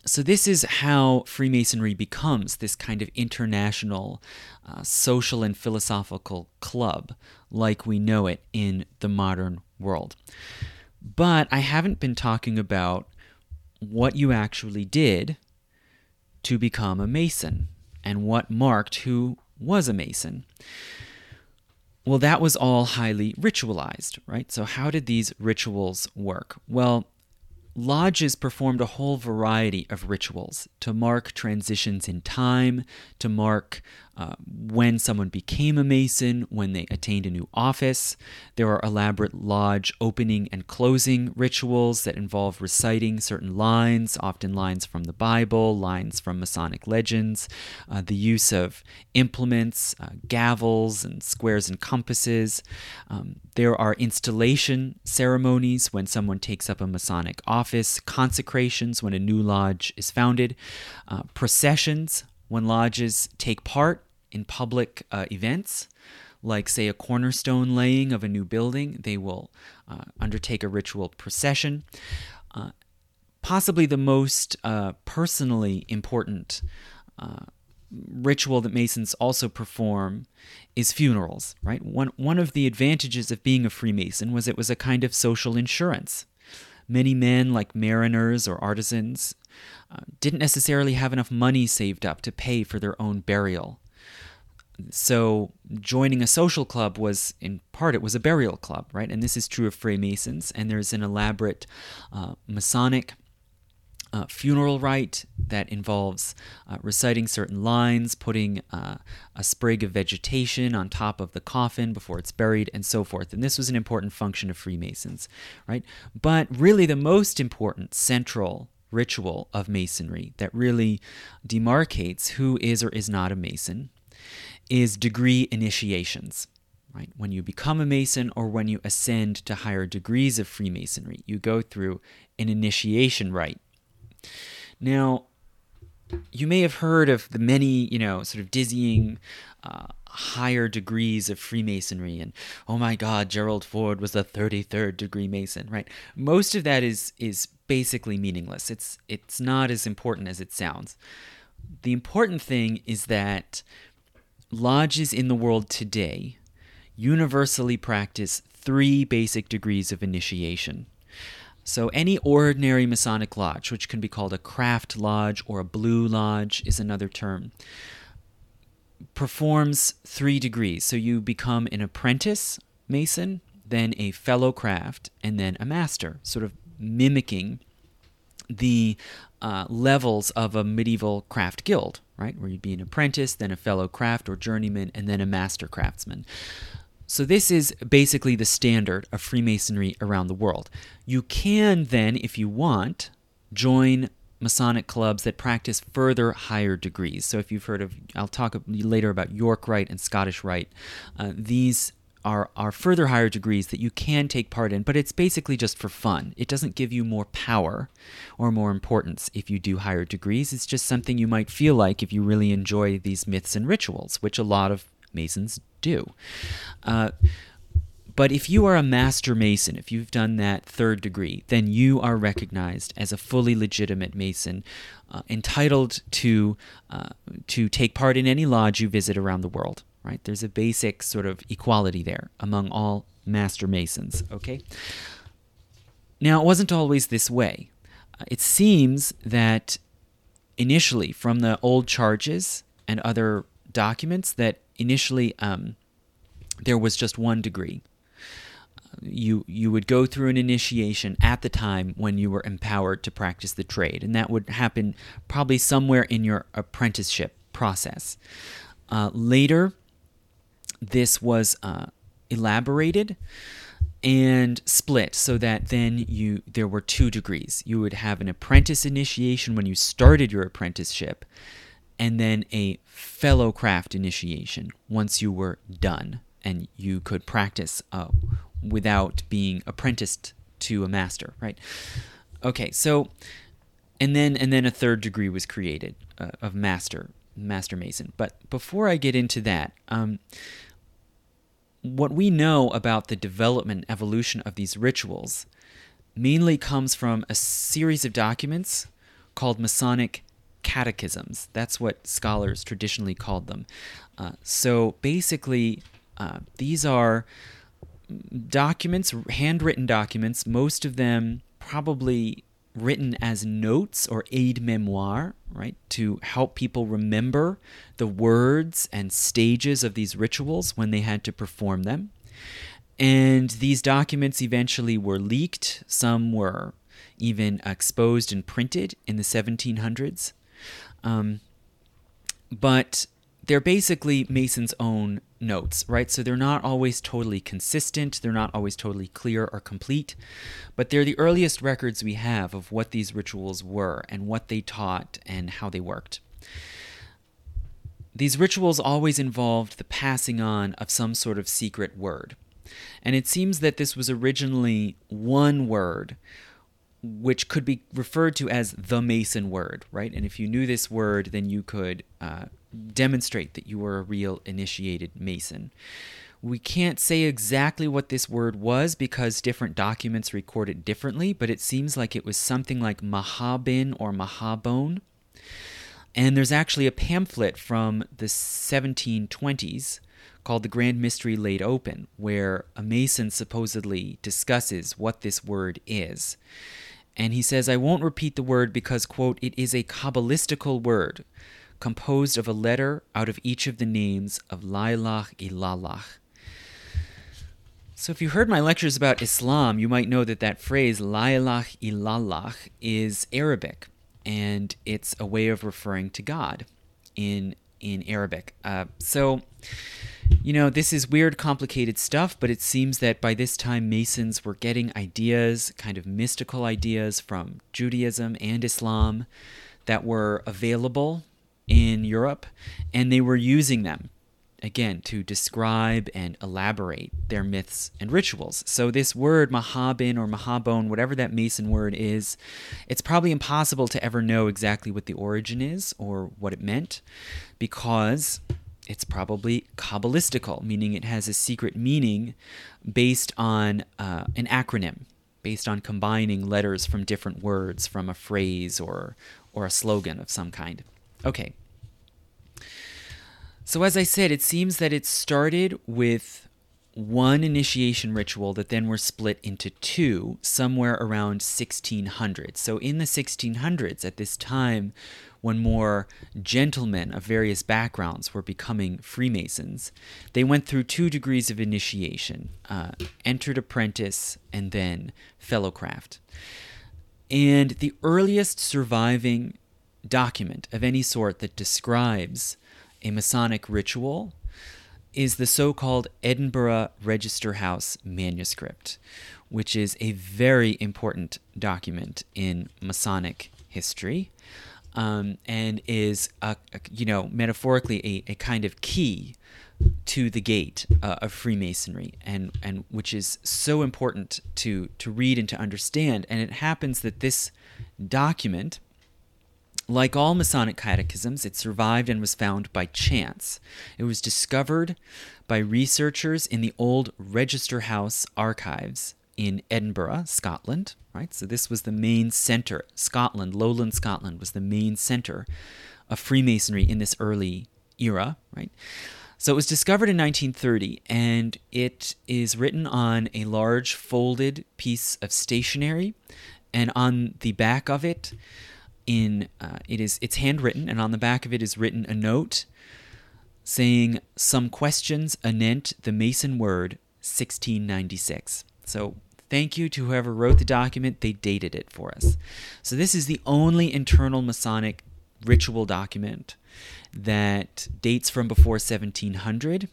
so this is how Freemasonry becomes this kind of international uh, social and philosophical club like we know it in the modern world. But I haven't been talking about what you actually did to become a Mason and what marked who was a Mason. Well, that was all highly ritualized, right? So, how did these rituals work? Well, lodges performed a whole variety of rituals to mark transitions in time, to mark uh, when someone became a Mason, when they attained a new office. There are elaborate lodge opening and closing rituals that involve reciting certain lines, often lines from the Bible, lines from Masonic legends, uh, the use of implements, uh, gavels, and squares and compasses. Um, there are installation ceremonies when someone takes up a Masonic office, consecrations when a new lodge is founded, uh, processions when lodges take part in public uh, events, like, say, a cornerstone laying of a new building, they will uh, undertake a ritual procession. Uh, possibly the most uh, personally important uh, ritual that Masons also perform is funerals, right? One, one of the advantages of being a Freemason was it was a kind of social insurance. Many men, like mariners or artisans, uh, didn't necessarily have enough money saved up to pay for their own burial. So joining a social club was, in part, it was a burial club, right? And this is true of Freemasons. And there's an elaborate uh, Masonic uh, funeral rite that involves uh, reciting certain lines, putting uh, a sprig of vegetation on top of the coffin before it's buried, and so forth. And this was an important function of Freemasons, right? But really, the most important central ritual of Masonry that really demarcates who is or is not a Mason is degree initiations. Right? When you become a Mason or when you ascend to higher degrees of Freemasonry, you go through an initiation rite. Now, you may have heard of the many, you know, sort of dizzying uh, higher degrees of Freemasonry, and oh my God, Gerald Ford was a 33rd degree Mason, right? Most of that is is basically meaningless. It's it's not as important as it sounds. The important thing is that lodges in the world today universally practice three basic degrees of initiation. So, any ordinary Masonic lodge, which can be called a craft lodge or a blue lodge, is another term, performs three degrees. So, you become an apprentice Mason, then a fellow craft, and then a master, sort of mimicking the uh, levels of a medieval craft guild, right? Where you'd be an apprentice, then a fellow craft or journeyman, and then a master craftsman. So, this is basically the standard of Freemasonry around the world. You can then, if you want, join Masonic clubs that practice further higher degrees. So, if you've heard of, I'll talk later about York Rite and Scottish Rite. Uh, these are, are further higher degrees that you can take part in, but it's basically just for fun. It doesn't give you more power or more importance if you do higher degrees. It's just something you might feel like if you really enjoy these myths and rituals, which a lot of Masons do. Uh, but if you are a master mason, if you've done that third degree, then you are recognized as a fully legitimate mason, uh, entitled to uh, to take part in any lodge you visit around the world. Right? There's a basic sort of equality there among all master masons. Okay. Now it wasn't always this way. Uh, it seems that initially, from the old charges and other documents, that initially um, there was just one degree. You you would go through an initiation at the time when you were empowered to practice the trade, and that would happen probably somewhere in your apprenticeship process. Uh, later, this was uh, elaborated and split so that then you there were two degrees. You would have an apprentice initiation when you started your apprenticeship, and then a fellow craft initiation once you were done and you could practice uh, without being apprenticed to a master, right? Okay, so and then and then a third degree was created uh, of master master mason. But before I get into that, um, what we know about the development evolution of these rituals mainly comes from a series of documents called Masonic catechisms. That's what scholars traditionally called them. Uh, so basically, uh, these are documents, handwritten documents, most of them probably written as notes or aide memoire, right, to help people remember the words and stages of these rituals when they had to perform them. And these documents eventually were leaked. Some were even exposed and printed in the 1700s. Um, but they're basically Mason's own notes, right? So they're not always totally consistent, they're not always totally clear or complete, but they're the earliest records we have of what these rituals were and what they taught and how they worked. These rituals always involved the passing on of some sort of secret word. And it seems that this was originally one word which could be referred to as the Mason word, right? And if you knew this word, then you could uh, demonstrate that you were a real initiated Mason. We can't say exactly what this word was because different documents record it differently, but it seems like it was something like Mahabin or Mahabone. And there's actually a pamphlet from the 1720s called The Grand Mystery Laid Open, where a Mason supposedly discusses what this word is. And he says, I won't repeat the word because, quote, it is a Kabbalistical word composed of a letter out of each of the names of Lailach Ilalach. So, if you heard my lectures about Islam, you might know that that phrase, Lailach Ilalach, is Arabic, and it's a way of referring to God in, in Arabic. Uh, so, you know, this is weird, complicated stuff, but it seems that by this time Masons were getting ideas, kind of mystical ideas from Judaism and Islam that were available in Europe, and they were using them again to describe and elaborate their myths and rituals. So this word Mahabin or Mahabone, whatever that Mason word is, it's probably impossible to ever know exactly what the origin is or what it meant because it's probably Kabbalistical, meaning it has a secret meaning based on uh, an acronym, based on combining letters from different words from a phrase or, or a slogan of some kind. Okay. So, as I said, it seems that it started with one initiation ritual that then were split into two somewhere around 1600. So, in the 1600s, at this time, when more gentlemen of various backgrounds were becoming Freemasons, they went through two degrees of initiation uh, entered apprentice and then fellowcraft. And the earliest surviving document of any sort that describes a Masonic ritual is the so called Edinburgh Register House manuscript, which is a very important document in Masonic history um, and is, a, a, you know, metaphorically a, a kind of key to the gate uh, of Freemasonry, and and which is so important to to read and to understand. And it happens that this document, like all Masonic catechisms, it survived and was found by chance. It was discovered by researchers in the old Register House archives in Edinburgh, Scotland, right? So this was the main center. Scotland, lowland Scotland was the main center of Freemasonry in this early era, right? So it was discovered in 1930 and it is written on a large folded piece of stationery and on the back of it in uh, it is it's handwritten and on the back of it is written a note saying some questions anent the Mason word 1696. So thank you to whoever wrote the document. They dated it for us. So this is the only internal Masonic ritual document that dates from before 1700.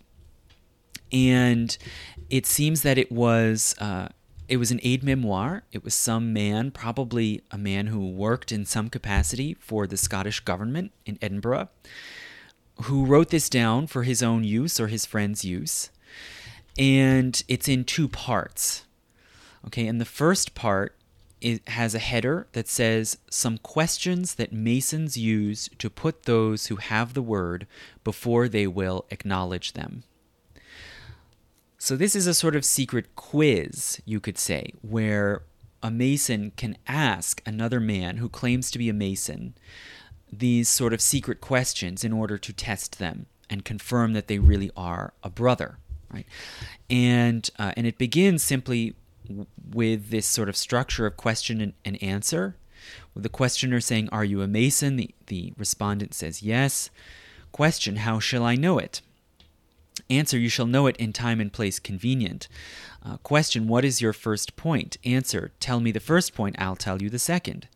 And it seems that it was uh, it was an aide memoire. It was some man, probably a man who worked in some capacity for the Scottish government in Edinburgh, who wrote this down for his own use or his friend's use. And it's in two parts. Okay, and the first part it has a header that says some questions that Masons use to put those who have the word before they will acknowledge them. So, this is a sort of secret quiz, you could say, where a Mason can ask another man who claims to be a Mason these sort of secret questions in order to test them and confirm that they really are a brother. Right, and uh, and it begins simply with this sort of structure of question and, and answer, with the questioner saying, Are you a Mason? The, the respondent says, Yes. Question, How shall I know it? Answer, You shall know it in time and place convenient. Uh, question, What is your first point? Answer, Tell me the first point, I'll tell you the second.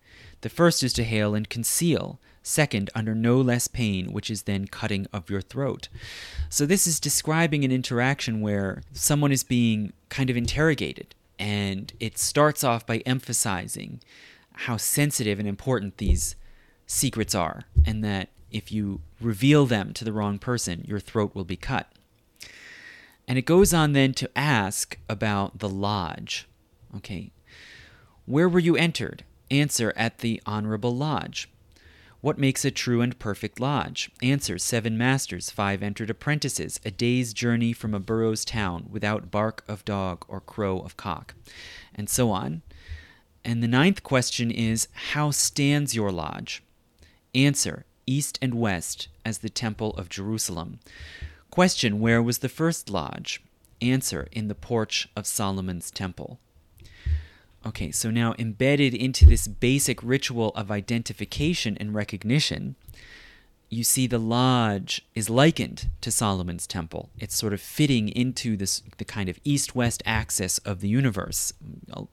The first is to hail and conceal. Second, under no less pain, which is then cutting of your throat. So, this is describing an interaction where someone is being kind of interrogated, and it starts off by emphasizing how sensitive and important these secrets are, and that if you reveal them to the wrong person, your throat will be cut. And it goes on then to ask about the lodge. Okay. Where were you entered? Answer at the honorable lodge. What makes a true and perfect lodge? Answer seven masters, five entered apprentices, a day's journey from a borough's town, without bark of dog or crow of cock, and so on. And the ninth question is How stands your lodge? Answer East and west, as the Temple of Jerusalem. Question Where was the first lodge? Answer In the porch of Solomon's temple. Okay, so now embedded into this basic ritual of identification and recognition, you see the lodge is likened to Solomon's temple. It's sort of fitting into this the kind of east-west axis of the universe,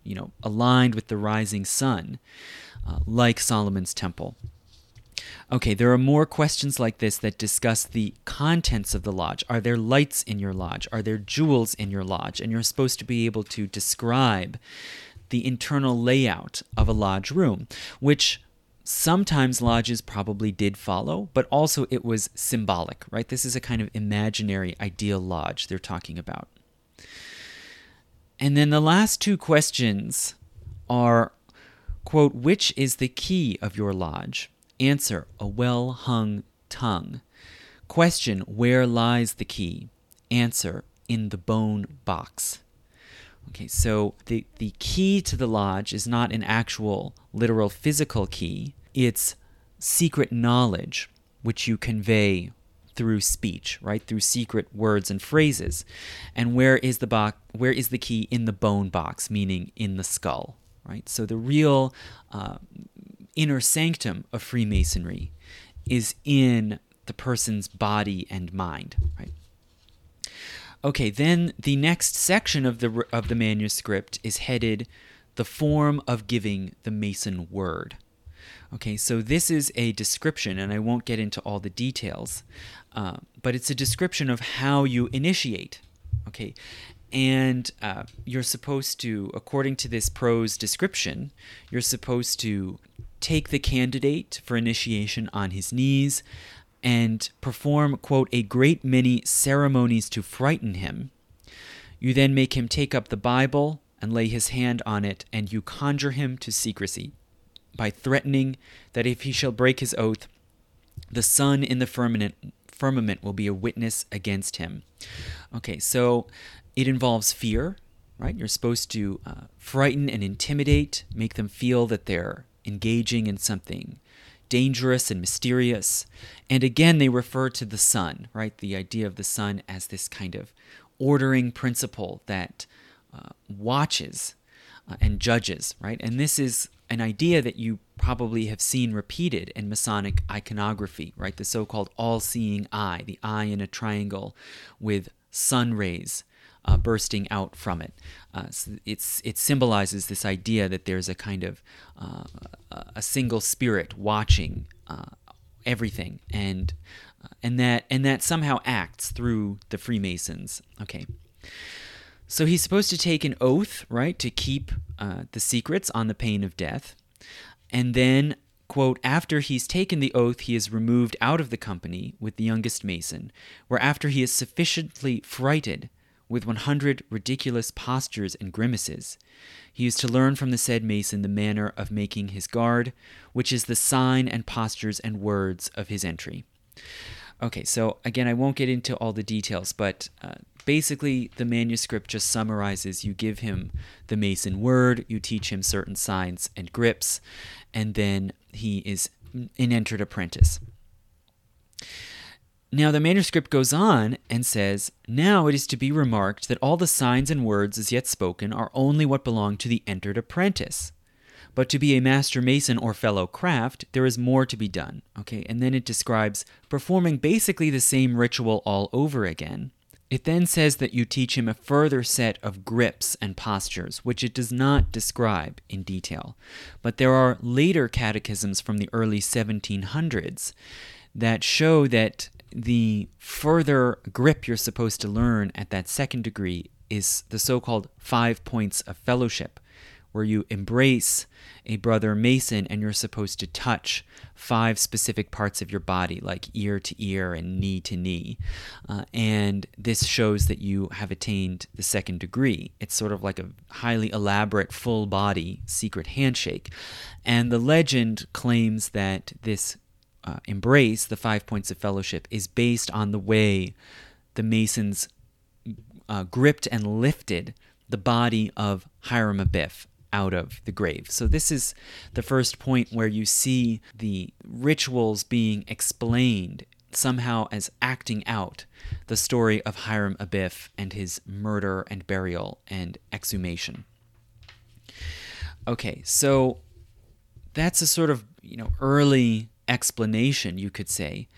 you know, aligned with the rising sun, uh, like Solomon's temple. Okay, there are more questions like this that discuss the contents of the lodge. Are there lights in your lodge? Are there jewels in your lodge? And you're supposed to be able to describe the internal layout of a lodge room, which sometimes lodges probably did follow, but also it was symbolic, right? This is a kind of imaginary ideal lodge they're talking about. And then the last two questions are quote, which is the key of your lodge? Answer, a well hung tongue. Question, where lies the key? Answer, in the bone box. Okay, so the, the key to the lodge is not an actual literal physical key, it's secret knowledge which you convey through speech, right? Through secret words and phrases. And where is the box where is the key in the bone box, meaning in the skull, right? So the real uh, inner sanctum of Freemasonry is in the person's body and mind, right? Okay, then the next section of the of the manuscript is headed "The form of giving the Mason word." Okay, so this is a description, and I won't get into all the details, uh, but it's a description of how you initiate. Okay, and uh, you're supposed to, according to this prose description, you're supposed to take the candidate for initiation on his knees, and perform, quote, a great many ceremonies to frighten him. You then make him take up the Bible and lay his hand on it, and you conjure him to secrecy by threatening that if he shall break his oath, the sun in the firmament, firmament will be a witness against him. Okay, so it involves fear, right? You're supposed to uh, frighten and intimidate, make them feel that they're engaging in something dangerous and mysterious. And again, they refer to the sun, right? The idea of the sun as this kind of ordering principle that uh, watches uh, and judges, right? And this is an idea that you probably have seen repeated in Masonic iconography, right? The so called all seeing eye, the eye in a triangle with sun rays uh, bursting out from it. Uh, so it's it symbolizes this idea that there's a kind of uh, a single spirit watching uh, everything, and uh, and that and that somehow acts through the Freemasons. Okay. So he's supposed to take an oath, right, to keep uh, the secrets on the pain of death. And then, quote, after he's taken the oath, he is removed out of the company with the youngest Mason, where after he is sufficiently frighted with 100 ridiculous postures and grimaces. He is to learn from the said mason the manner of making his guard, which is the sign and postures and words of his entry. Okay, so again, I won't get into all the details, but uh, basically, the manuscript just summarizes you give him the mason word, you teach him certain signs and grips, and then he is an entered apprentice. Now, the manuscript goes on and says, Now it is to be remarked that all the signs and words as yet spoken are only what belong to the entered apprentice. But to be a master mason or fellow craft, there is more to be done. Okay, and then it describes performing basically the same ritual all over again. It then says that you teach him a further set of grips and postures, which it does not describe in detail. But there are later catechisms from the early 1700s that show that the further grip you're supposed to learn at that second degree is the so called five points of fellowship, where you embrace a brother Mason and you're supposed to touch five specific parts of your body, like ear to ear and knee to knee. Uh, and this shows that you have attained the second degree. It's sort of like a highly elaborate, full body secret handshake. And the legend claims that this uh, embrace, the five points of fellowship, is based on the way the Masons uh, gripped and lifted the body of Hiram Abiff out of the grave. So, this is the first point where you see the rituals being explained somehow as acting out the story of Hiram Abiff and his murder and burial and exhumation. Okay, so that's a sort of, you know, early explanation, you could say,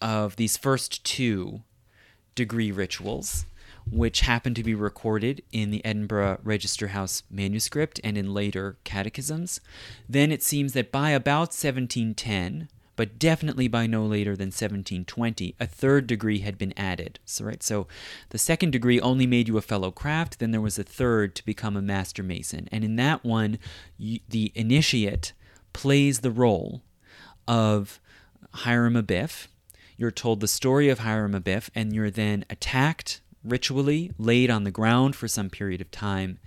of these first two degree rituals, which happen to be recorded in the Edinburgh Register House manuscript and in later catechisms. Then it seems that by about 1710, but definitely by no later than 1720, a third degree had been added. So, right, so the second degree only made you a fellow craft, then there was a third to become a master mason. And in that one, the initiate plays the role of Hiram Abiff. You're told the story of Hiram Abiff, and you're then attacked ritually, laid on the ground for some period of time,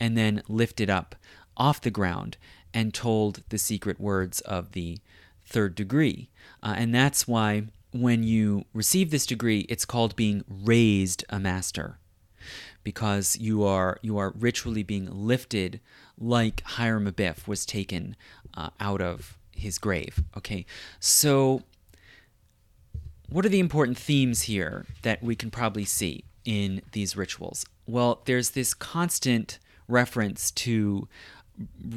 and then lifted up off the ground and told the secret words of the third degree. Uh, and that's why when you receive this degree, it's called being raised a master because you are you are ritually being lifted like Hiram Abiff was taken uh, out of his grave. Okay, so what are the important themes here that we can probably see in these rituals? Well, there's this constant reference to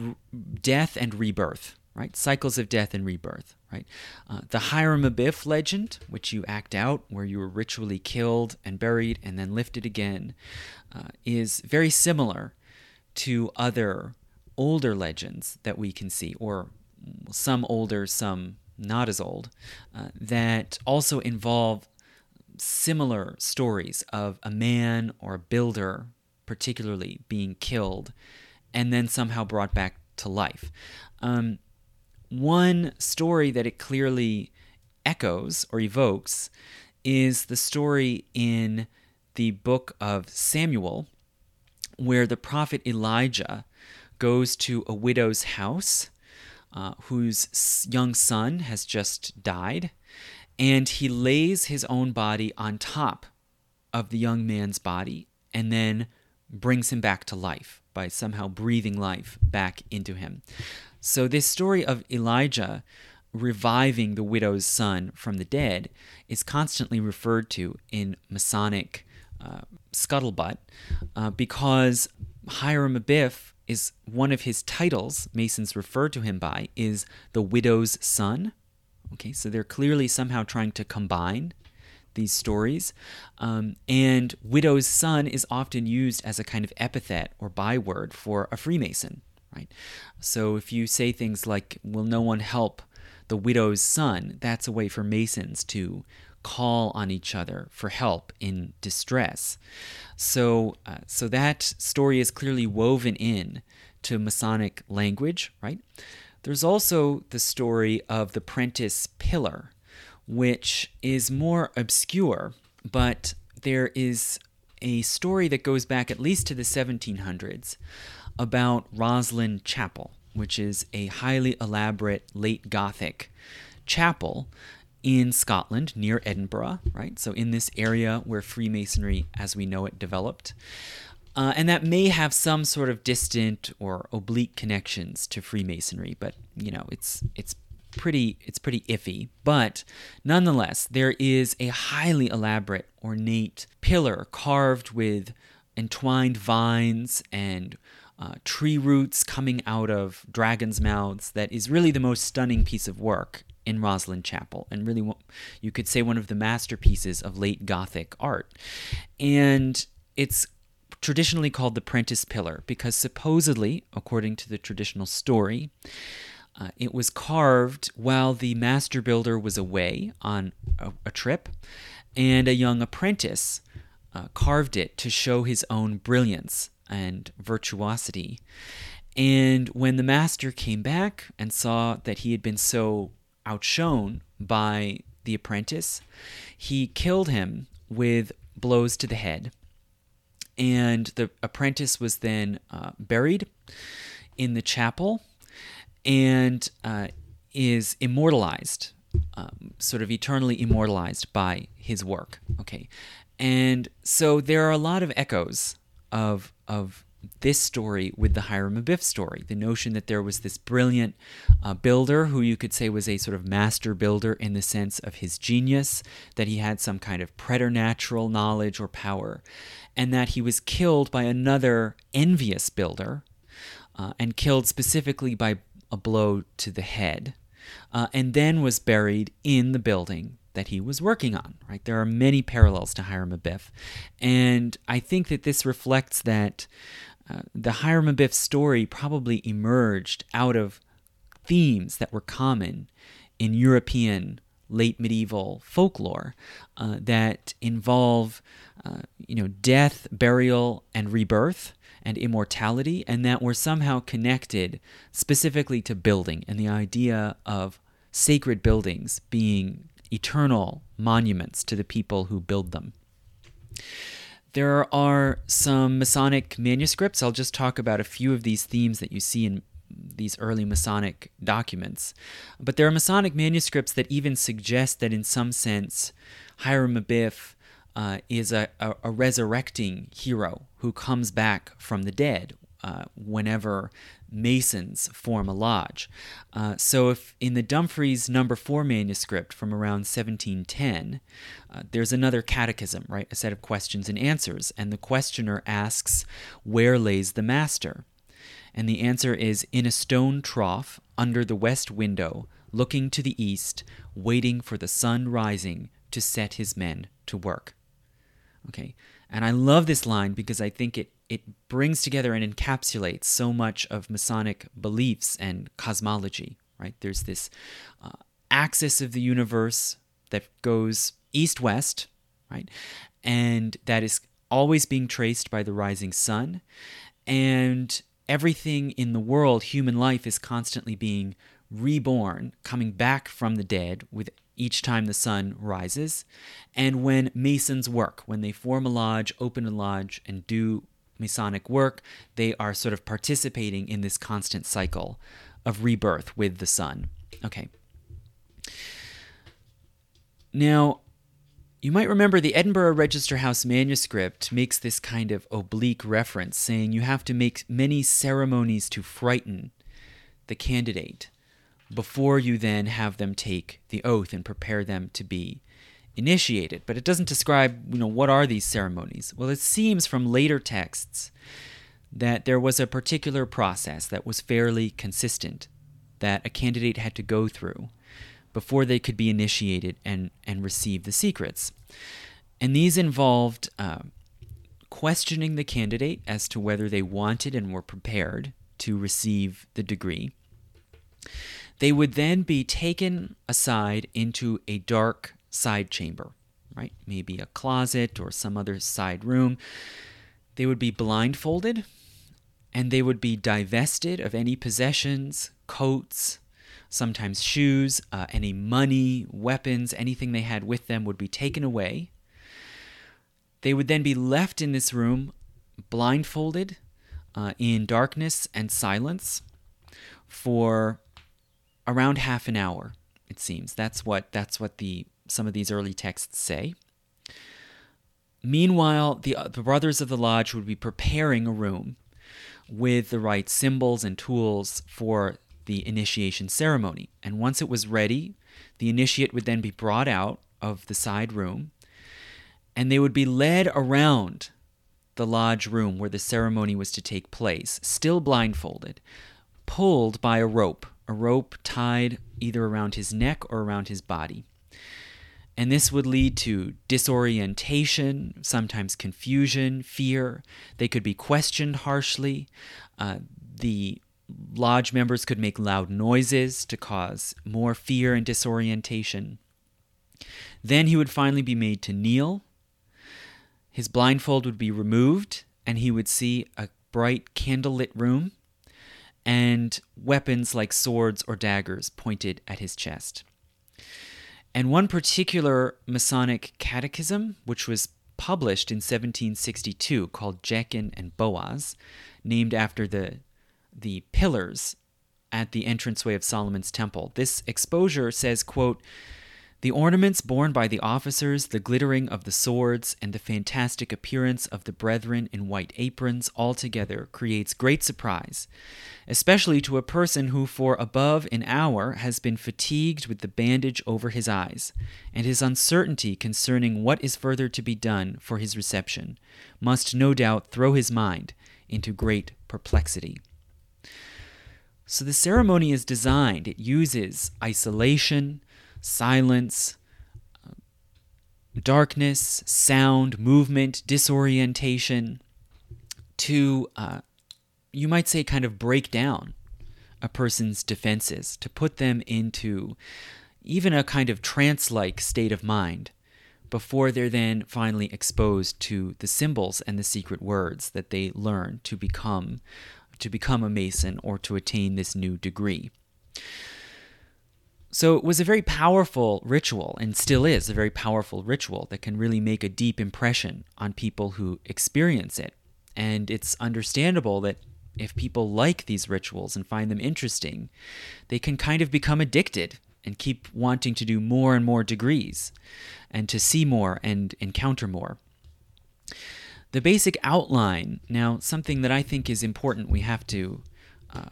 r- death and rebirth, right? Cycles of death and rebirth, right? Uh, the Hiram Abiff legend, which you act out, where you were ritually killed and buried and then lifted again, uh, is very similar to other older legends that we can see, or some older, some not as old, uh, that also involve similar stories of a man or a builder, particularly, being killed and then somehow brought back to life. Um, one story that it clearly echoes or evokes is the story in the book of Samuel, where the prophet Elijah goes to a widow's house uh, whose young son has just died, and he lays his own body on top of the young man's body and then brings him back to life by somehow breathing life back into him. So, this story of Elijah reviving the widow's son from the dead is constantly referred to in Masonic uh, scuttlebutt uh, because Hiram Abiff is one of his titles, Masons refer to him by, is the widow's son. Okay, so they're clearly somehow trying to combine these stories. Um, and widow's son is often used as a kind of epithet or byword for a Freemason, right? So if you say things like, will no one help the widow's son, that's a way for Masons to call on each other for help in distress. So, uh, so that story is clearly woven in to Masonic language, right? There's also the story of the Prentice Pillar, which is more obscure, but there is a story that goes back at least to the 1700s about Rosslyn Chapel, which is a highly elaborate late Gothic chapel in Scotland near Edinburgh, right? So, in this area where Freemasonry as we know it developed. Uh, and that may have some sort of distant or oblique connections to Freemasonry, but you know, it's it's pretty it's pretty iffy. But nonetheless, there is a highly elaborate, ornate pillar carved with entwined vines and uh, tree roots coming out of dragons' mouths that is really the most stunning piece of work in Rosslyn Chapel, and really, you could say one of the masterpieces of late Gothic art. And it's traditionally called the Prentice Pillar because supposedly, according to the traditional story, uh, it was carved while the master builder was away on a, a trip, and a young apprentice uh, carved it to show his own brilliance and virtuosity. And when the master came back and saw that he had been so outshone by the apprentice, he killed him with blows to the head. And the apprentice was then uh, buried in the chapel and uh, is immortalized, um, sort of eternally immortalized by his work. Okay. And so there are a lot of echoes of, of this story with the Hiram Abiff story. The notion that there was this brilliant uh, builder who you could say was a sort of master builder in the sense of his genius, that he had some kind of preternatural knowledge or power, and that he was killed by another envious builder uh, and killed specifically by a blow to the head, uh, and then was buried in the building that he was working on. Right, there are many parallels to Hiram Abiff, and I think that this reflects that the Hiram Abiff story probably emerged out of themes that were common in European late medieval folklore uh, that involve, uh, you know, death, burial, and rebirth and immortality, and that were somehow connected specifically to building and the idea of sacred buildings being eternal monuments to the people who build them. There are some Masonic manuscripts. I'll just talk about a few of these themes that you see in these early Masonic documents. But there are Masonic manuscripts that even suggest that, in some sense, Hiram Abiff uh, is a, a, a, resurrecting hero who comes back from the dead uh, whenever Masons form a lodge. Uh, so, if in the Dumfries number four manuscript from around 1710, uh, there's another catechism, right? A set of questions and answers. And the questioner asks, Where lays the master? And the answer is, In a stone trough under the west window, looking to the east, waiting for the sun rising to set his men to work. Okay. And I love this line because I think it it brings together and encapsulates so much of Masonic beliefs and cosmology, right? There's this uh, axis of the universe that goes east west, right? And that is always being traced by the rising sun. And everything in the world, human life, is constantly being reborn, coming back from the dead with each time the sun rises. And when Masons work, when they form a lodge, open a lodge, and do Masonic work, they are sort of participating in this constant cycle of rebirth with the sun. Okay. Now, you might remember the Edinburgh Register House manuscript makes this kind of oblique reference, saying you have to make many ceremonies to frighten the candidate before you then have them take the oath and prepare them to be initiated, but it doesn't describe, you know, what are these ceremonies. Well, it seems from later texts that there was a particular process that was fairly consistent that a candidate had to go through before they could be initiated and, and receive the secrets. And these involved uh, questioning the candidate as to whether they wanted and were prepared to receive the degree. They would then be taken aside into a dark side chamber, right? Maybe a closet or some other side room. They would be blindfolded and they would be divested of any possessions, coats, sometimes shoes, uh, any money, weapons, anything they had with them would be taken away. They would then be left in this room blindfolded uh, in darkness and silence for around half an hour it seems that's what that's what the some of these early texts say. Meanwhile, the, uh, the brothers of the lodge would be preparing a room with the right symbols and tools for the initiation ceremony. And once it was ready, the initiate would then be brought out of the side room and they would be led around the lodge room where the ceremony was to take place, still blindfolded, pulled by a rope a rope tied either around his neck or around his body. And this would lead to disorientation, sometimes confusion, fear. They could be questioned harshly. Uh, the lodge members could make loud noises to cause more fear and disorientation. Then he would finally be made to kneel. His blindfold would be removed, and he would see a bright candlelit room and weapons like swords or daggers pointed at his chest. And one particular Masonic catechism, which was published in 1762, called Jachin and Boaz, named after the, the pillars at the entranceway of Solomon's temple. This exposure says, quote, the ornaments borne by the officers, the glittering of the swords, and the fantastic appearance of the brethren in white aprons altogether creates great surprise, especially to a person who for above an hour has been fatigued with the bandage over his eyes, and his uncertainty concerning what is further to be done for his reception must no doubt throw his mind into great perplexity. So the ceremony is designed, it uses isolation silence, darkness, sound, movement, disorientation to, uh, you might say, kind of break down a person's defenses, to put them into even a kind of trance like state of mind before they're then finally exposed to the symbols and the secret words that they learn to become to become a mason or to attain this new degree. So it was a very powerful ritual, and still is a very powerful ritual that can really make a deep impression on people who experience it. And it's understandable that if people like these rituals and find them interesting, they can kind of become addicted and keep wanting to do more and more degrees and to see more and encounter more. The basic outline, now, something that I think is important we have to, uh,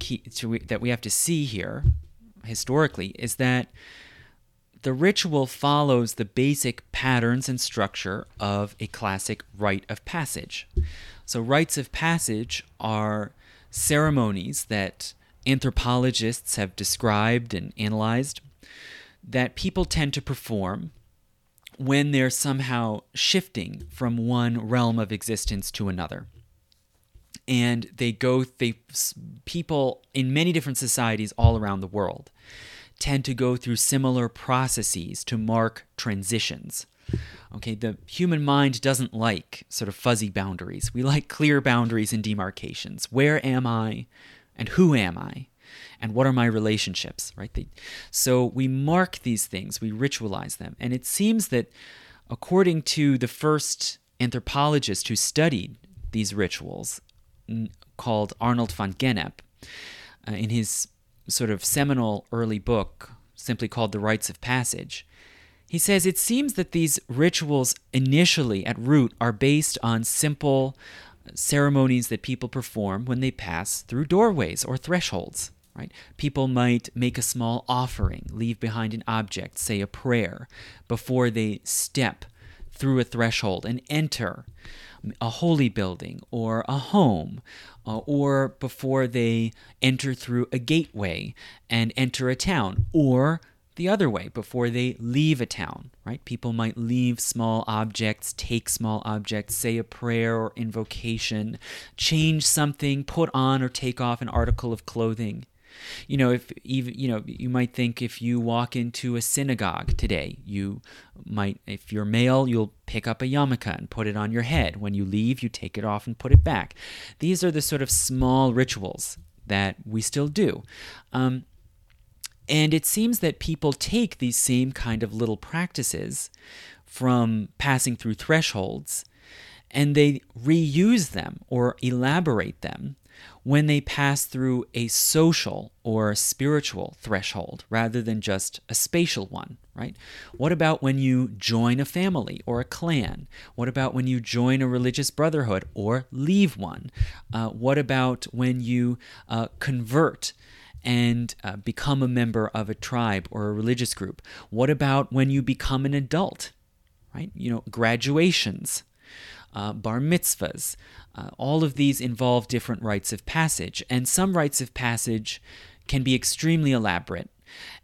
keep, to that we have to see here historically is that the ritual follows the basic patterns and structure of a classic rite of passage. So, rites of passage are ceremonies that anthropologists have described and analyzed that people tend to perform when they're somehow shifting from one realm of existence to another and they go they people in many different societies all around the world tend to go through similar processes to mark transitions. Okay the human mind doesn't like sort of fuzzy boundaries. We like clear boundaries and demarcations. Where am i and who am i and what are my relationships right? They, so we mark these things we ritualize them. And it seems that according to the first anthropologist who studied these rituals called Arnold van Gennep uh, in his sort of seminal early book, simply called The Rites of Passage. He says it seems that these rituals initially at root are based on simple ceremonies that people perform when they pass through doorways or thresholds. Right? People might make a small offering, leave behind an object, say a prayer, before they step through a threshold and enter a holy building or a home, uh, or before they enter through a gateway and enter a town, or the other way, before they leave a town, right? People might leave small objects, take small objects, say a prayer or invocation, change something, put on or take off an article of clothing. You know, if even you know, you might think if you walk into a synagogue today, you might, if you're male, you'll pick up a yarmulke and put it on your head. When you leave, you take it off and put it back. These are the sort of small rituals that we still do. Um, and it seems that people take these same kind of little practices from passing through thresholds and they reuse them or elaborate them when they pass through a social or spiritual threshold rather than just a spatial one, right? What about when you join a family or a clan? What about when you join a religious brotherhood or leave one? Uh, what about when you uh, convert? and uh, become a member of a tribe or a religious group? What about when you become an adult? Right? You know, graduations, uh, bar mitzvahs, uh, all of these involve different rites of passage, and some rites of passage can be extremely elaborate,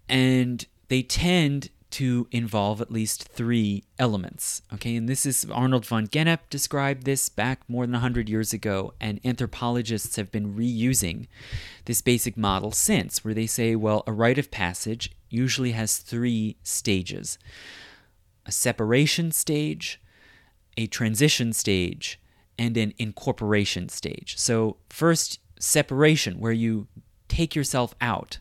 and they tend to involve at least three elements. Okay, and this is Arnold von Gennep described this back more than 100 years ago, and anthropologists have been reusing this basic model since, where they say, well, a rite of passage usually has three stages a separation stage, a transition stage, and an incorporation stage. So, first, separation, where you take yourself out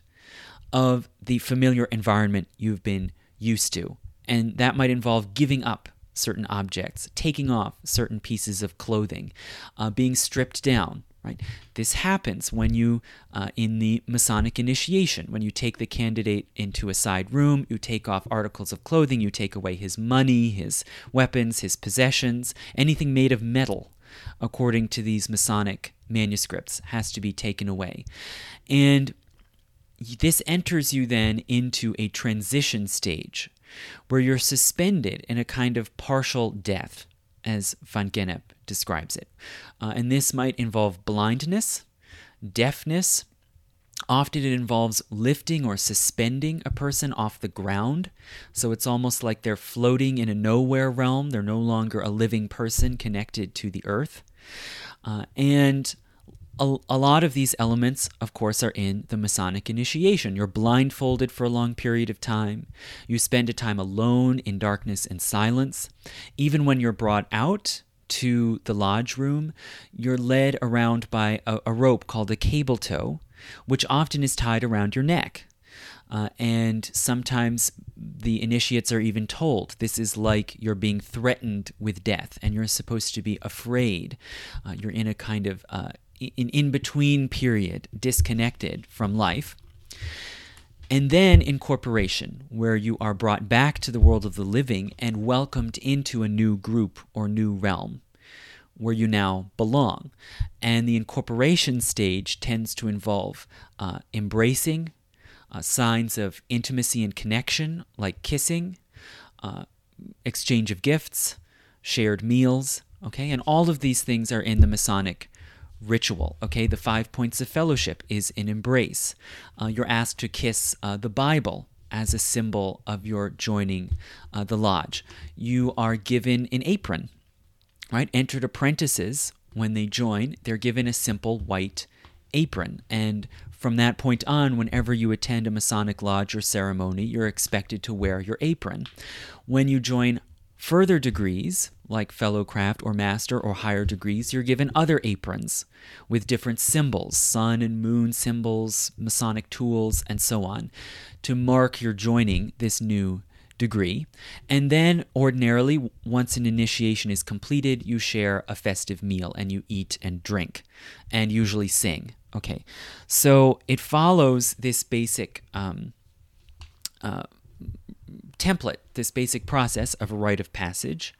of the familiar environment you've been used to. And that might involve giving up certain objects, taking off certain pieces of clothing, uh, being stripped down. Right? This happens when you, uh, in the Masonic initiation, when you take the candidate into a side room, you take off articles of clothing, you take away his money, his weapons, his possessions, anything made of metal, according to these Masonic manuscripts, has to be taken away. And this enters you then into a transition stage where you're suspended in a kind of partial death, as Van Gennep describes it. Uh, and this might involve blindness, deafness. Often it involves lifting or suspending a person off the ground. So it's almost like they're floating in a nowhere realm. They're no longer a living person connected to the earth. Uh, and a, a, lot of these elements, of course, are in the Masonic initiation. You're blindfolded for a long period of time. You spend a time alone in darkness and silence. Even when you're brought out to the lodge room, you're led around by a, a rope called a cable tow, which often is tied around your neck. Uh, and sometimes the initiates are even told this is like you're being threatened with death and you're supposed to be afraid. Uh, you're in a kind of uh, in in between period, disconnected from life. And then incorporation, where you are brought back to the world of the living and welcomed into a new group or new realm where you now belong. And the incorporation stage tends to involve uh, embracing, uh, signs of intimacy and connection, like kissing, uh, exchange of gifts, shared meals, okay? And all of these things are in the Masonic ritual. Okay, the five points of fellowship is an embrace. Uh, you're asked to kiss uh, the Bible as a symbol of your joining uh, the lodge. You are given an apron, right? Entered apprentices, when they join, they're given a simple white apron. And from that point on, whenever you attend a Masonic lodge or ceremony, you're expected to wear your apron. When you join Further degrees, like fellowcraft or master or higher degrees, you're given other aprons with different symbols, sun and moon symbols, Masonic tools, and so on, to mark your joining this new degree. And then, ordinarily, once an initiation is completed, you share a festive meal and you eat and drink and usually sing. Okay, so it follows this basic. Um, uh, template, this basic process of a rite of passage,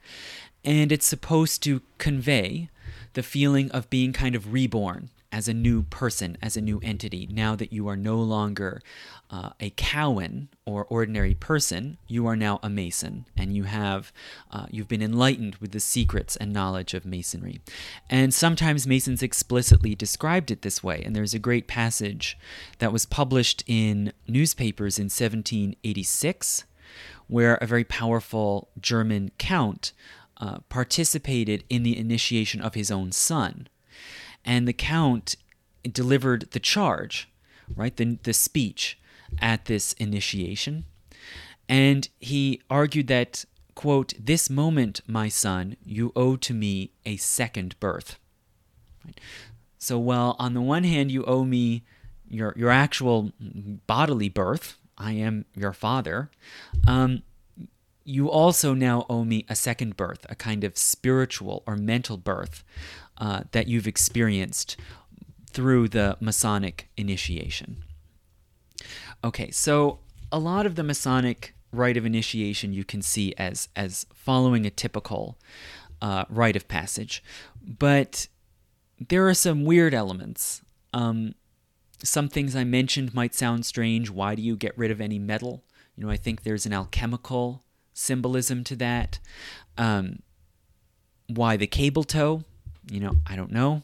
and it's supposed to convey the feeling of being kind of reborn as a new person, as a new entity. Now that you are no longer uh, a Cowan or ordinary person, you are now a Mason, and you have uh, you've been enlightened with the secrets and knowledge of Masonry. And sometimes Masons explicitly described it this way. And there's a great passage that was published in newspapers in 1786 where a very powerful German count uh, participated in the initiation of his own son. And the count delivered the charge, right, the, the speech at this initiation. And he argued that, quote, This moment, my son, you owe to me a second birth. Right? So, well, on the one hand, you owe me your, your actual bodily birth, I am your father, um, you also now owe me a second birth, a kind of spiritual or mental birth uh, that you've experienced through the Masonic initiation. Okay, so a lot of the Masonic rite of initiation you can see as as following a typical uh, rite of passage, but there are some weird elements. Um, some things I mentioned might sound strange. Why do you get rid of any metal? You know, I think there's an alchemical symbolism to that. Um, why the cable tow? You know, I don't know.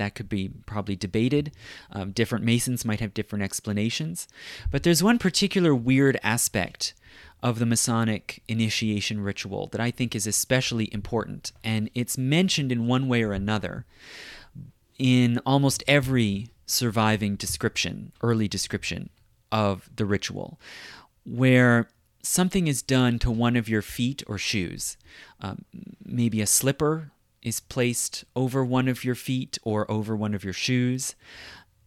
that could be probably debated. Um, different Masons might have different explanations. But there's one particular weird aspect of the Masonic initiation ritual that I think is especially important, and it's mentioned in one way or another in almost every surviving description, early description of the ritual, where something is done to one of your feet or shoes. Um, maybe a slipper is placed over one of your feet or over one of your shoes,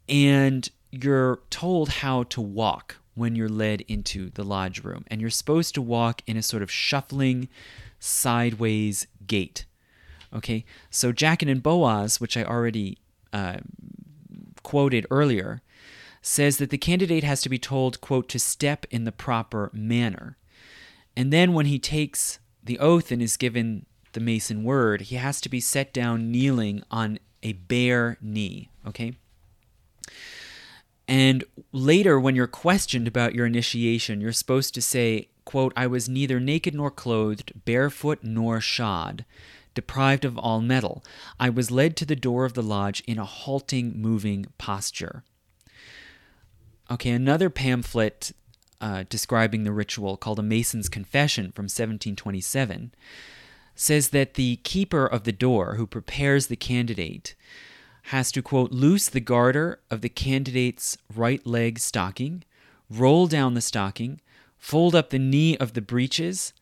and you're told how to walk when you're led into the lodge room. And you're supposed to walk in a sort of shuffling, sideways gait. Okay, so Jachin and Boaz, which I already uh, quoted earlier, says that the candidate has to be told, quote, to step in the proper manner. And then when he takes the oath and is given the Mason word, he has to be set down kneeling on a bare knee, okay? And later, when you're questioned about your initiation, you're supposed to say, quote, I was neither naked nor clothed, barefoot nor shod, deprived of all metal. I was led to the door of the lodge in a halting, moving posture. Okay, another pamphlet uh, describing the ritual called A Mason's Confession from 1727 says that the keeper of the door who prepares the candidate has to, quote, loose the garter of the candidate's right leg stocking, roll down the stocking, fold up the knee of the breeches,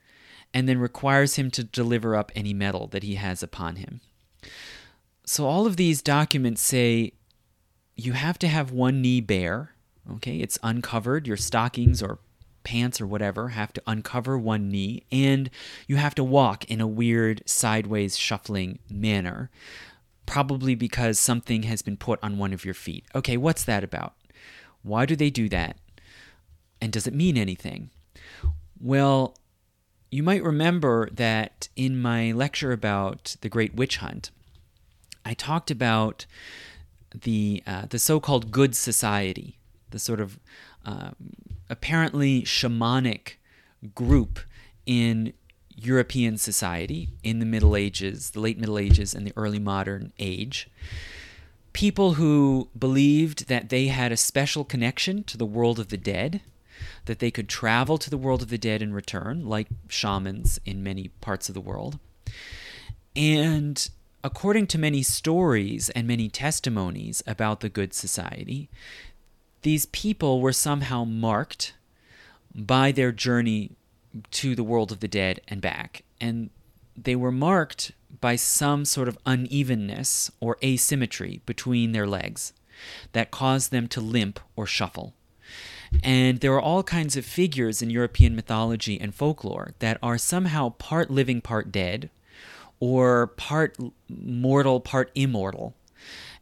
and then requires him to deliver up any metal that he has upon him. So all of these documents say you have to have one knee bare, okay? It's uncovered. Your stockings or pants or whatever have to uncover one knee, and you have to walk in a weird sideways shuffling manner probably because something has been put on one of your feet. Okay, what's that about? Why do they do that? And does it mean anything? Well, you might remember that in my lecture about the Great Witch Hunt, I talked about the uh, the so-called good society, the sort of uh, apparently shamanic group in European society in the Middle Ages, the late Middle Ages, and the early modern age. People who believed that they had a special connection to the world of the dead, that they could travel to the world of the dead and return, like shamans in many parts of the world. And according to many stories and many testimonies about the good society, these people were somehow marked by their journey to the world of the dead and back. And they were marked by some sort of unevenness or asymmetry between their legs that caused them to limp or shuffle. And there are all kinds of figures in European mythology and folklore that are somehow part living, part dead, or part mortal, part immortal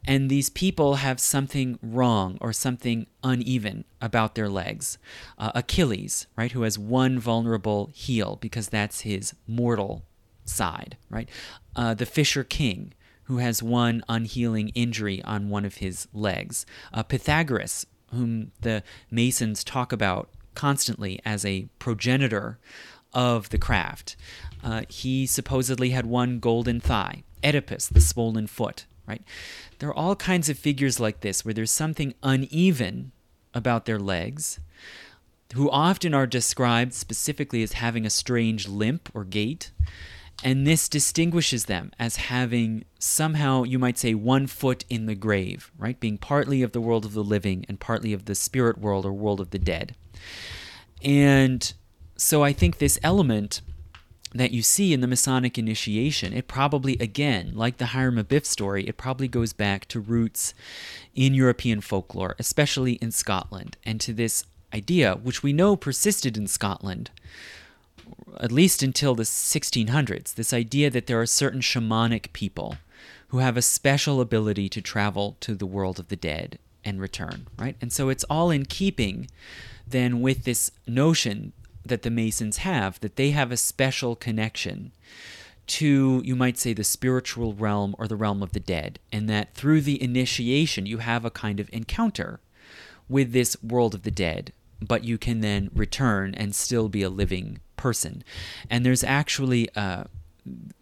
and these people have something wrong or something uneven about their legs. Uh, Achilles, right, who has one vulnerable heel because that's his mortal side, right? Uh, the Fisher King, who has one unhealing injury on one of his legs. Uh, Pythagoras, whom the Masons talk about constantly as a progenitor of the craft. Uh, he supposedly had one golden thigh. Oedipus, the swollen foot, right? There are all kinds of figures like this where there's something uneven about their legs, who often are described specifically as having a strange limp or gait. And this distinguishes them as having somehow, you might say, one foot in the grave, right? Being partly of the world of the living and partly of the spirit world or world of the dead. And so I think this element that you see in the Masonic initiation, it probably, again, like the Hiram Abiff story, it probably goes back to roots in European folklore, especially in Scotland, and to this idea, which we know persisted in Scotland at least until the 1600s, this idea that there are certain shamanic people who have a special ability to travel to the world of the dead and return, right? And so it's all in keeping then with this notion that the Masons have, that they have a special connection to, you might say, the spiritual realm or the realm of the dead, and that through the initiation you have a kind of encounter with this world of the dead, but you can then return and still be a living person. And there's actually uh,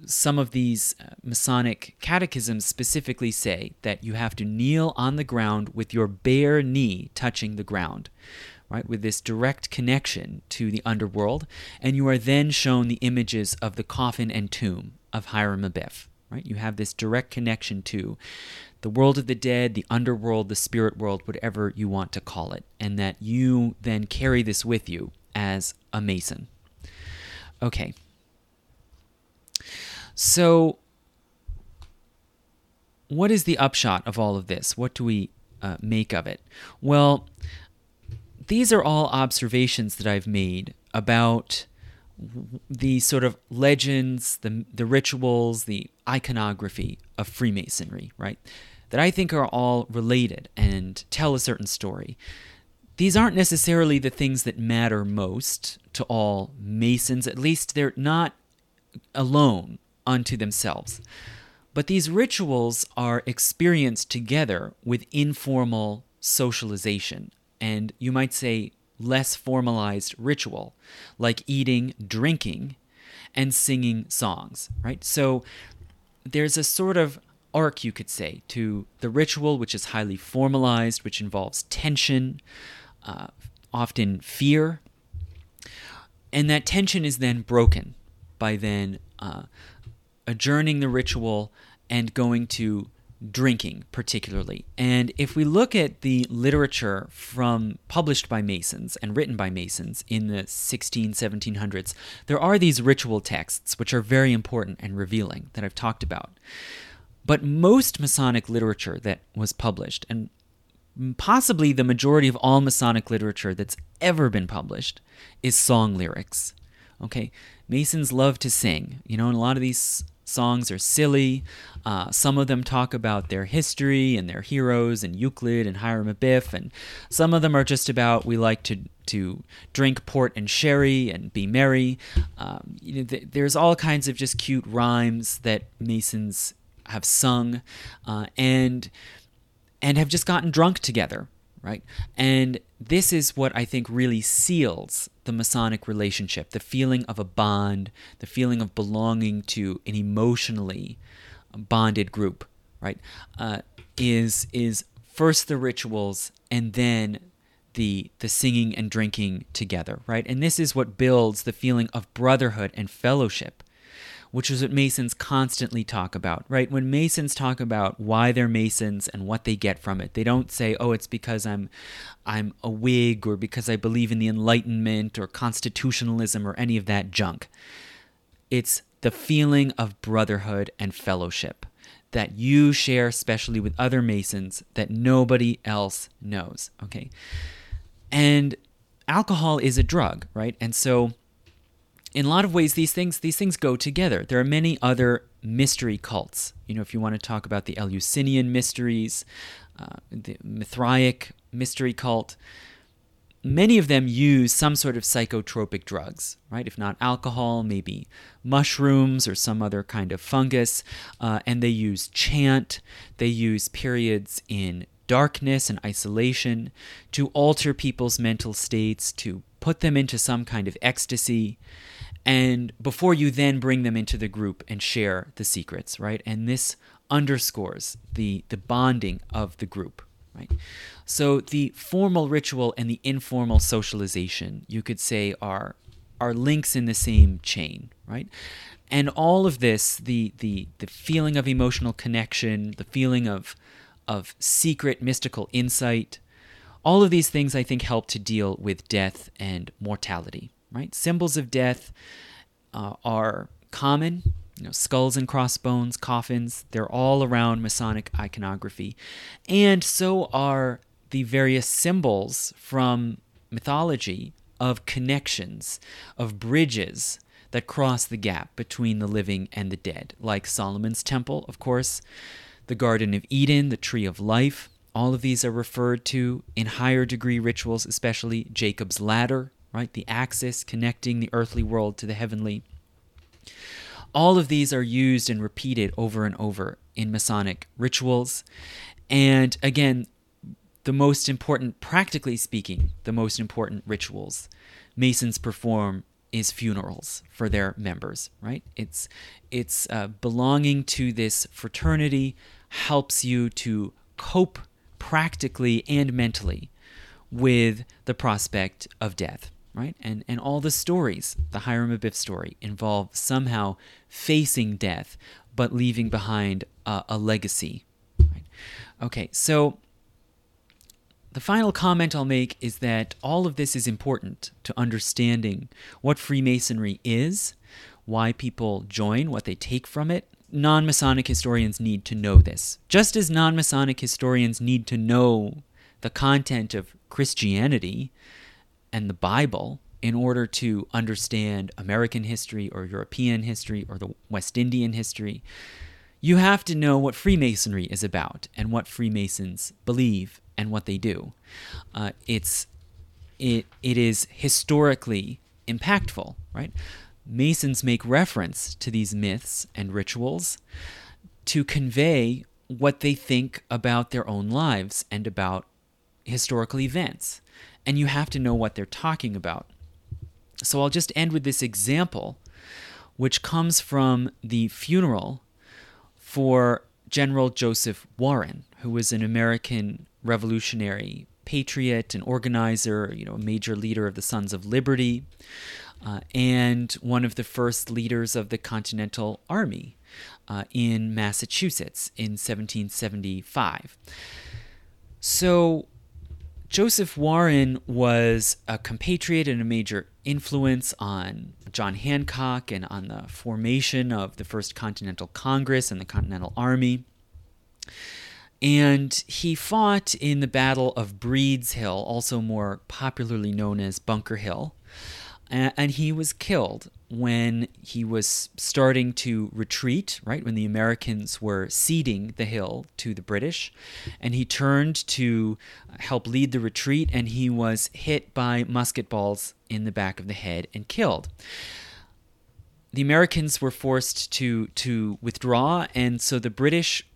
some of these uh, Masonic catechisms specifically say that you have to kneel on the ground with your bare knee touching the ground, right, with this direct connection to the underworld, and you are then shown the images of the coffin and tomb of Hiram Abiff, right? You have this direct connection to the world of the dead, the underworld, the spirit world, whatever you want to call it, and that you then carry this with you as a Mason. Okay. So, what is the upshot of all of this? What do we uh, make of it? Well, these are all observations that I've made about the sort of legends, the, the rituals, the iconography of Freemasonry, right? That I think are all related and tell a certain story. These aren't necessarily the things that matter most to all Masons, at least they're not alone unto themselves. But these rituals are experienced together with informal socialization, and you might say less formalized ritual, like eating, drinking, and singing songs, right? So there's a sort of arc, you could say, to the ritual, which is highly formalized, which involves tension, uh, often fear. And that tension is then broken by then uh, adjourning the ritual and going to drinking particularly. And if we look at the literature from published by Masons and written by Masons in the 16 1700s, there are these ritual texts which are very important and revealing that I've talked about. But most Masonic literature that was published and possibly the majority of all Masonic literature that's ever been published is song lyrics. Okay? Masons love to sing, you know, and a lot of these songs are silly. Uh, some of them talk about their history and their heroes and Euclid and Hiram Abiff, and some of them are just about we like to to drink port and sherry and be merry. Um, you know, th- there's all kinds of just cute rhymes that Masons have sung, uh, and and have just gotten drunk together right? And this is what I think really seals the Masonic relationship the feeling of a bond, the feeling of belonging to an emotionally bonded group, right? Uh, is, is first the rituals and then the the singing and drinking together, right? And this is what builds the feeling of brotherhood and fellowship which is what Masons constantly talk about, right? When Masons talk about why they're Masons and what they get from it, they don't say, "Oh, it's because I'm I'm a Whig or because I believe in the Enlightenment or constitutionalism or any of that junk." It's the feeling of brotherhood and fellowship that you share especially with other Masons that nobody else knows, okay? And alcohol is a drug, right? And so in a lot of ways these things these things go together. There are many other mystery cults. You know if you want to talk about the eleusinian mysteries uh, the mithraic mystery cult many of them use some sort of psychotropic drugs right? If not alcohol maybe mushrooms or some other kind of fungus. Uh, and they use chant. They use periods in darkness and isolation to alter people's mental states to put them into some kind of ecstasy and before you then bring them into the group and share the secrets right? And this underscores the the bonding of the group right? So the formal ritual and the informal socialization you could say are are links in the same chain right? And all of this the the the feeling of emotional connection the feeling of of secret mystical insight all of these things i think help to deal with death and mortality right? Symbols of death uh, are common. You know, skulls and crossbones, coffins, they're all around Masonic iconography. And so are the various symbols from mythology of connections, of bridges that cross the gap between the living and the dead, like Solomon's Temple, of course, the Garden of Eden, the Tree of Life. All of these are referred to in higher degree rituals, especially Jacob's Ladder, right? The axis connecting the earthly world to the heavenly. All of these are used and repeated over and over in Masonic rituals. And again, the most important, practically speaking, the most important rituals Masons perform is funerals for their members, right? It's it's uh, belonging to this fraternity helps you to cope practically and mentally with the prospect of death, right? And and all the stories, the Hiram Abiff story, involve somehow facing death, but leaving behind a, a legacy. Right? Okay, so the final comment I'll make is that all of this is important to understanding what Freemasonry is, why people join, what they take from it. Non Masonic historians need to know this. Just as non Masonic historians need to know the content of Christianity and the Bible in order to understand American history or European history or the West Indian history, you have to know what Freemasonry is about and what Freemasons believe and what they do. Uh, it's it it is historically impactful, right? Masons make reference to these myths and rituals to convey what they think about their own lives and about historical events. And you have to know what they're talking about. So I'll just end with this example, which comes from the funeral for General Joseph Warren, who was an American revolutionary patriot and organizer, you know, a major leader of the Sons of Liberty, uh, and one of the first leaders of the Continental Army uh, in Massachusetts in 1775. So, Joseph Warren was a compatriot and a major influence on John Hancock and on the formation of the First Continental Congress and the Continental Army. And he fought in the Battle of Breed's Hill, also more popularly known as Bunker Hill. And he was killed when he was starting to retreat, right? When the Americans were ceding the hill to the British. And he turned to help lead the retreat, and he was hit by musket balls in the back of the head and killed the Americans were forced to to withdraw, and so the British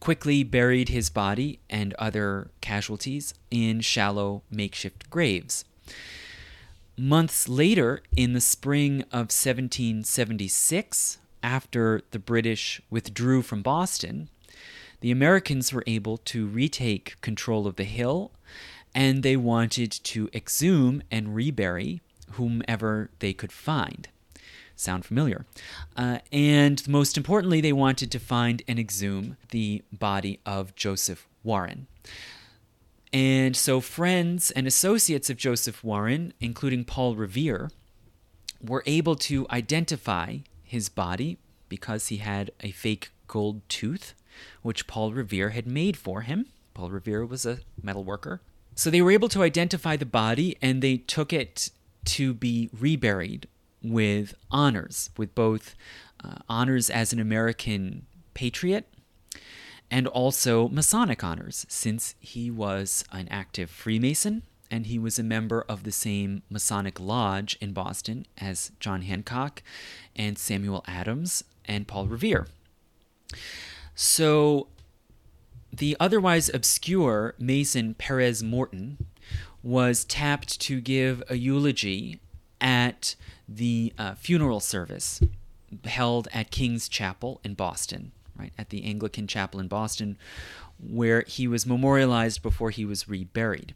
quickly buried his body and other casualties in shallow makeshift graves. Months later, in the spring of 1776, after the British withdrew from Boston, the Americans were able to retake control of the hill and they wanted to exhume and rebury whomever they could find sound familiar. Uh, and most importantly, they wanted to find and exhume the body of Joseph Warren. And so, friends and associates of Joseph Warren, including Paul Revere, were able to identify his body because he had a fake gold tooth, which Paul Revere had made for him. Paul Revere was a metal worker. So they were able to identify the body and they took it to be reburied with honors, with both uh, honors as an American patriot and also Masonic honors, since he was an active Freemason and he was a member of the same Masonic lodge in Boston as John Hancock and Samuel Adams and Paul Revere. So the otherwise obscure Mason Perez Morton was tapped to give a eulogy at the uh, funeral service held at King's Chapel in Boston, right, at the Anglican Chapel in Boston, where he was memorialized before he was reburied.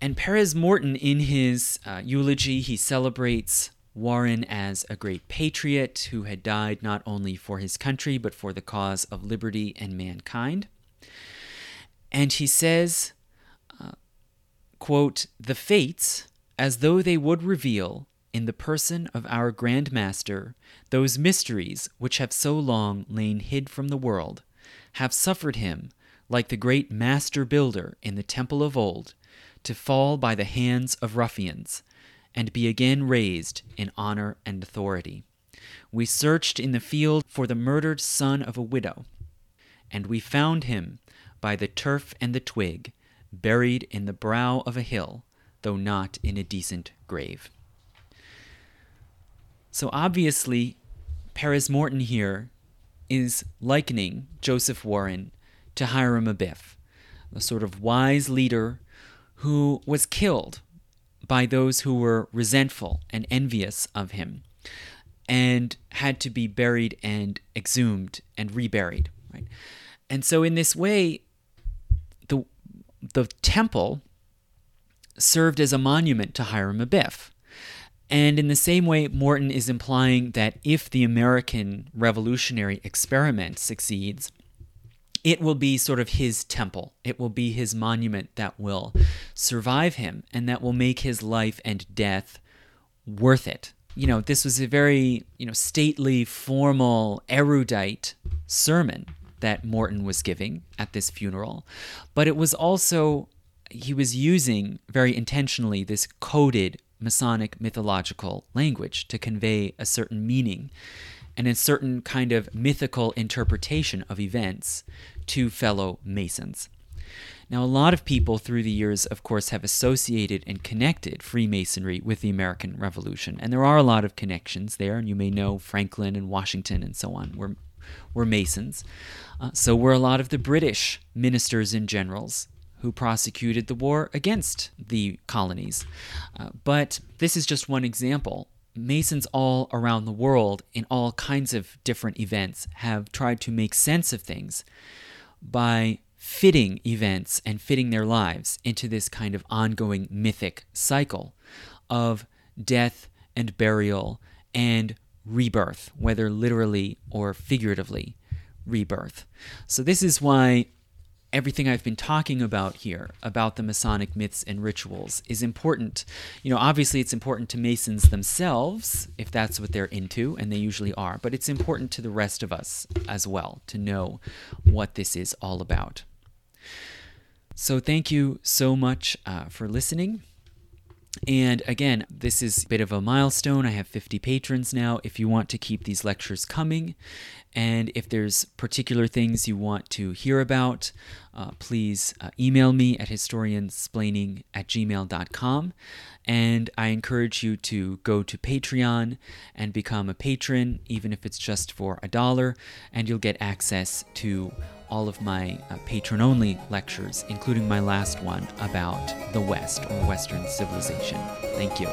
And Perez Morton, in his uh, eulogy, he celebrates Warren as a great patriot who had died not only for his country, but for the cause of liberty and mankind. And he says, uh, quote, the fates, as though they would reveal, in the person of our Grand Master, those mysteries which have so long lain hid from the world, have suffered him, like the great master builder in the temple of old, to fall by the hands of ruffians, and be again raised in honor and authority. We searched in the field for the murdered son of a widow, and we found him by the turf and the twig, buried in the brow of a hill, though not in a decent grave. So obviously, Perez Morton here is likening Joseph Warren to Hiram Abiff, a sort of wise leader who was killed by those who were resentful and envious of him and had to be buried and exhumed and reburied. Right? And so, in this way, the, the temple served as a monument to Hiram Abiff. And in the same way, Morton is implying that if the American revolutionary experiment succeeds, it will be sort of his temple. It will be his monument that will survive him and that will make his life and death worth it. You know, this was a very, you know, stately, formal, erudite sermon that Morton was giving at this funeral, but it was also he was using very intentionally this coded Masonic mythological language to convey a certain meaning and a certain kind of mythical interpretation of events to fellow Masons. Now, a lot of people through the years, of course, have associated and connected Freemasonry with the American Revolution. And there are a lot of connections there, and you may know Franklin and Washington and so on were, were Masons. Uh, so were a lot of the British ministers and generals who prosecuted the war against the colonies. Uh, but this is just one example. Masons all around the world, in all kinds of different events, have tried to make sense of things by fitting events and fitting their lives into this kind of ongoing mythic cycle of death and burial and rebirth, whether literally or figuratively rebirth. So, this is why everything I've been talking about here about the Masonic myths and rituals is important. You know, obviously it's important to Masons themselves, if that's what they're into, and they usually are, but it's important to the rest of us as well to know what this is all about. So, thank you so much uh, for listening. And again, this is a bit of a milestone. I have 50 patrons now. If you want to keep these lectures coming, and if there's particular things you want to hear about, uh, please uh, email me at historiansplaining at gmail.com. And I encourage you to go to Patreon and become a patron, even if it's just for a dollar, and you'll get access to all of my uh, patron only lectures, including my last one about the West or Western civilization. Thank you.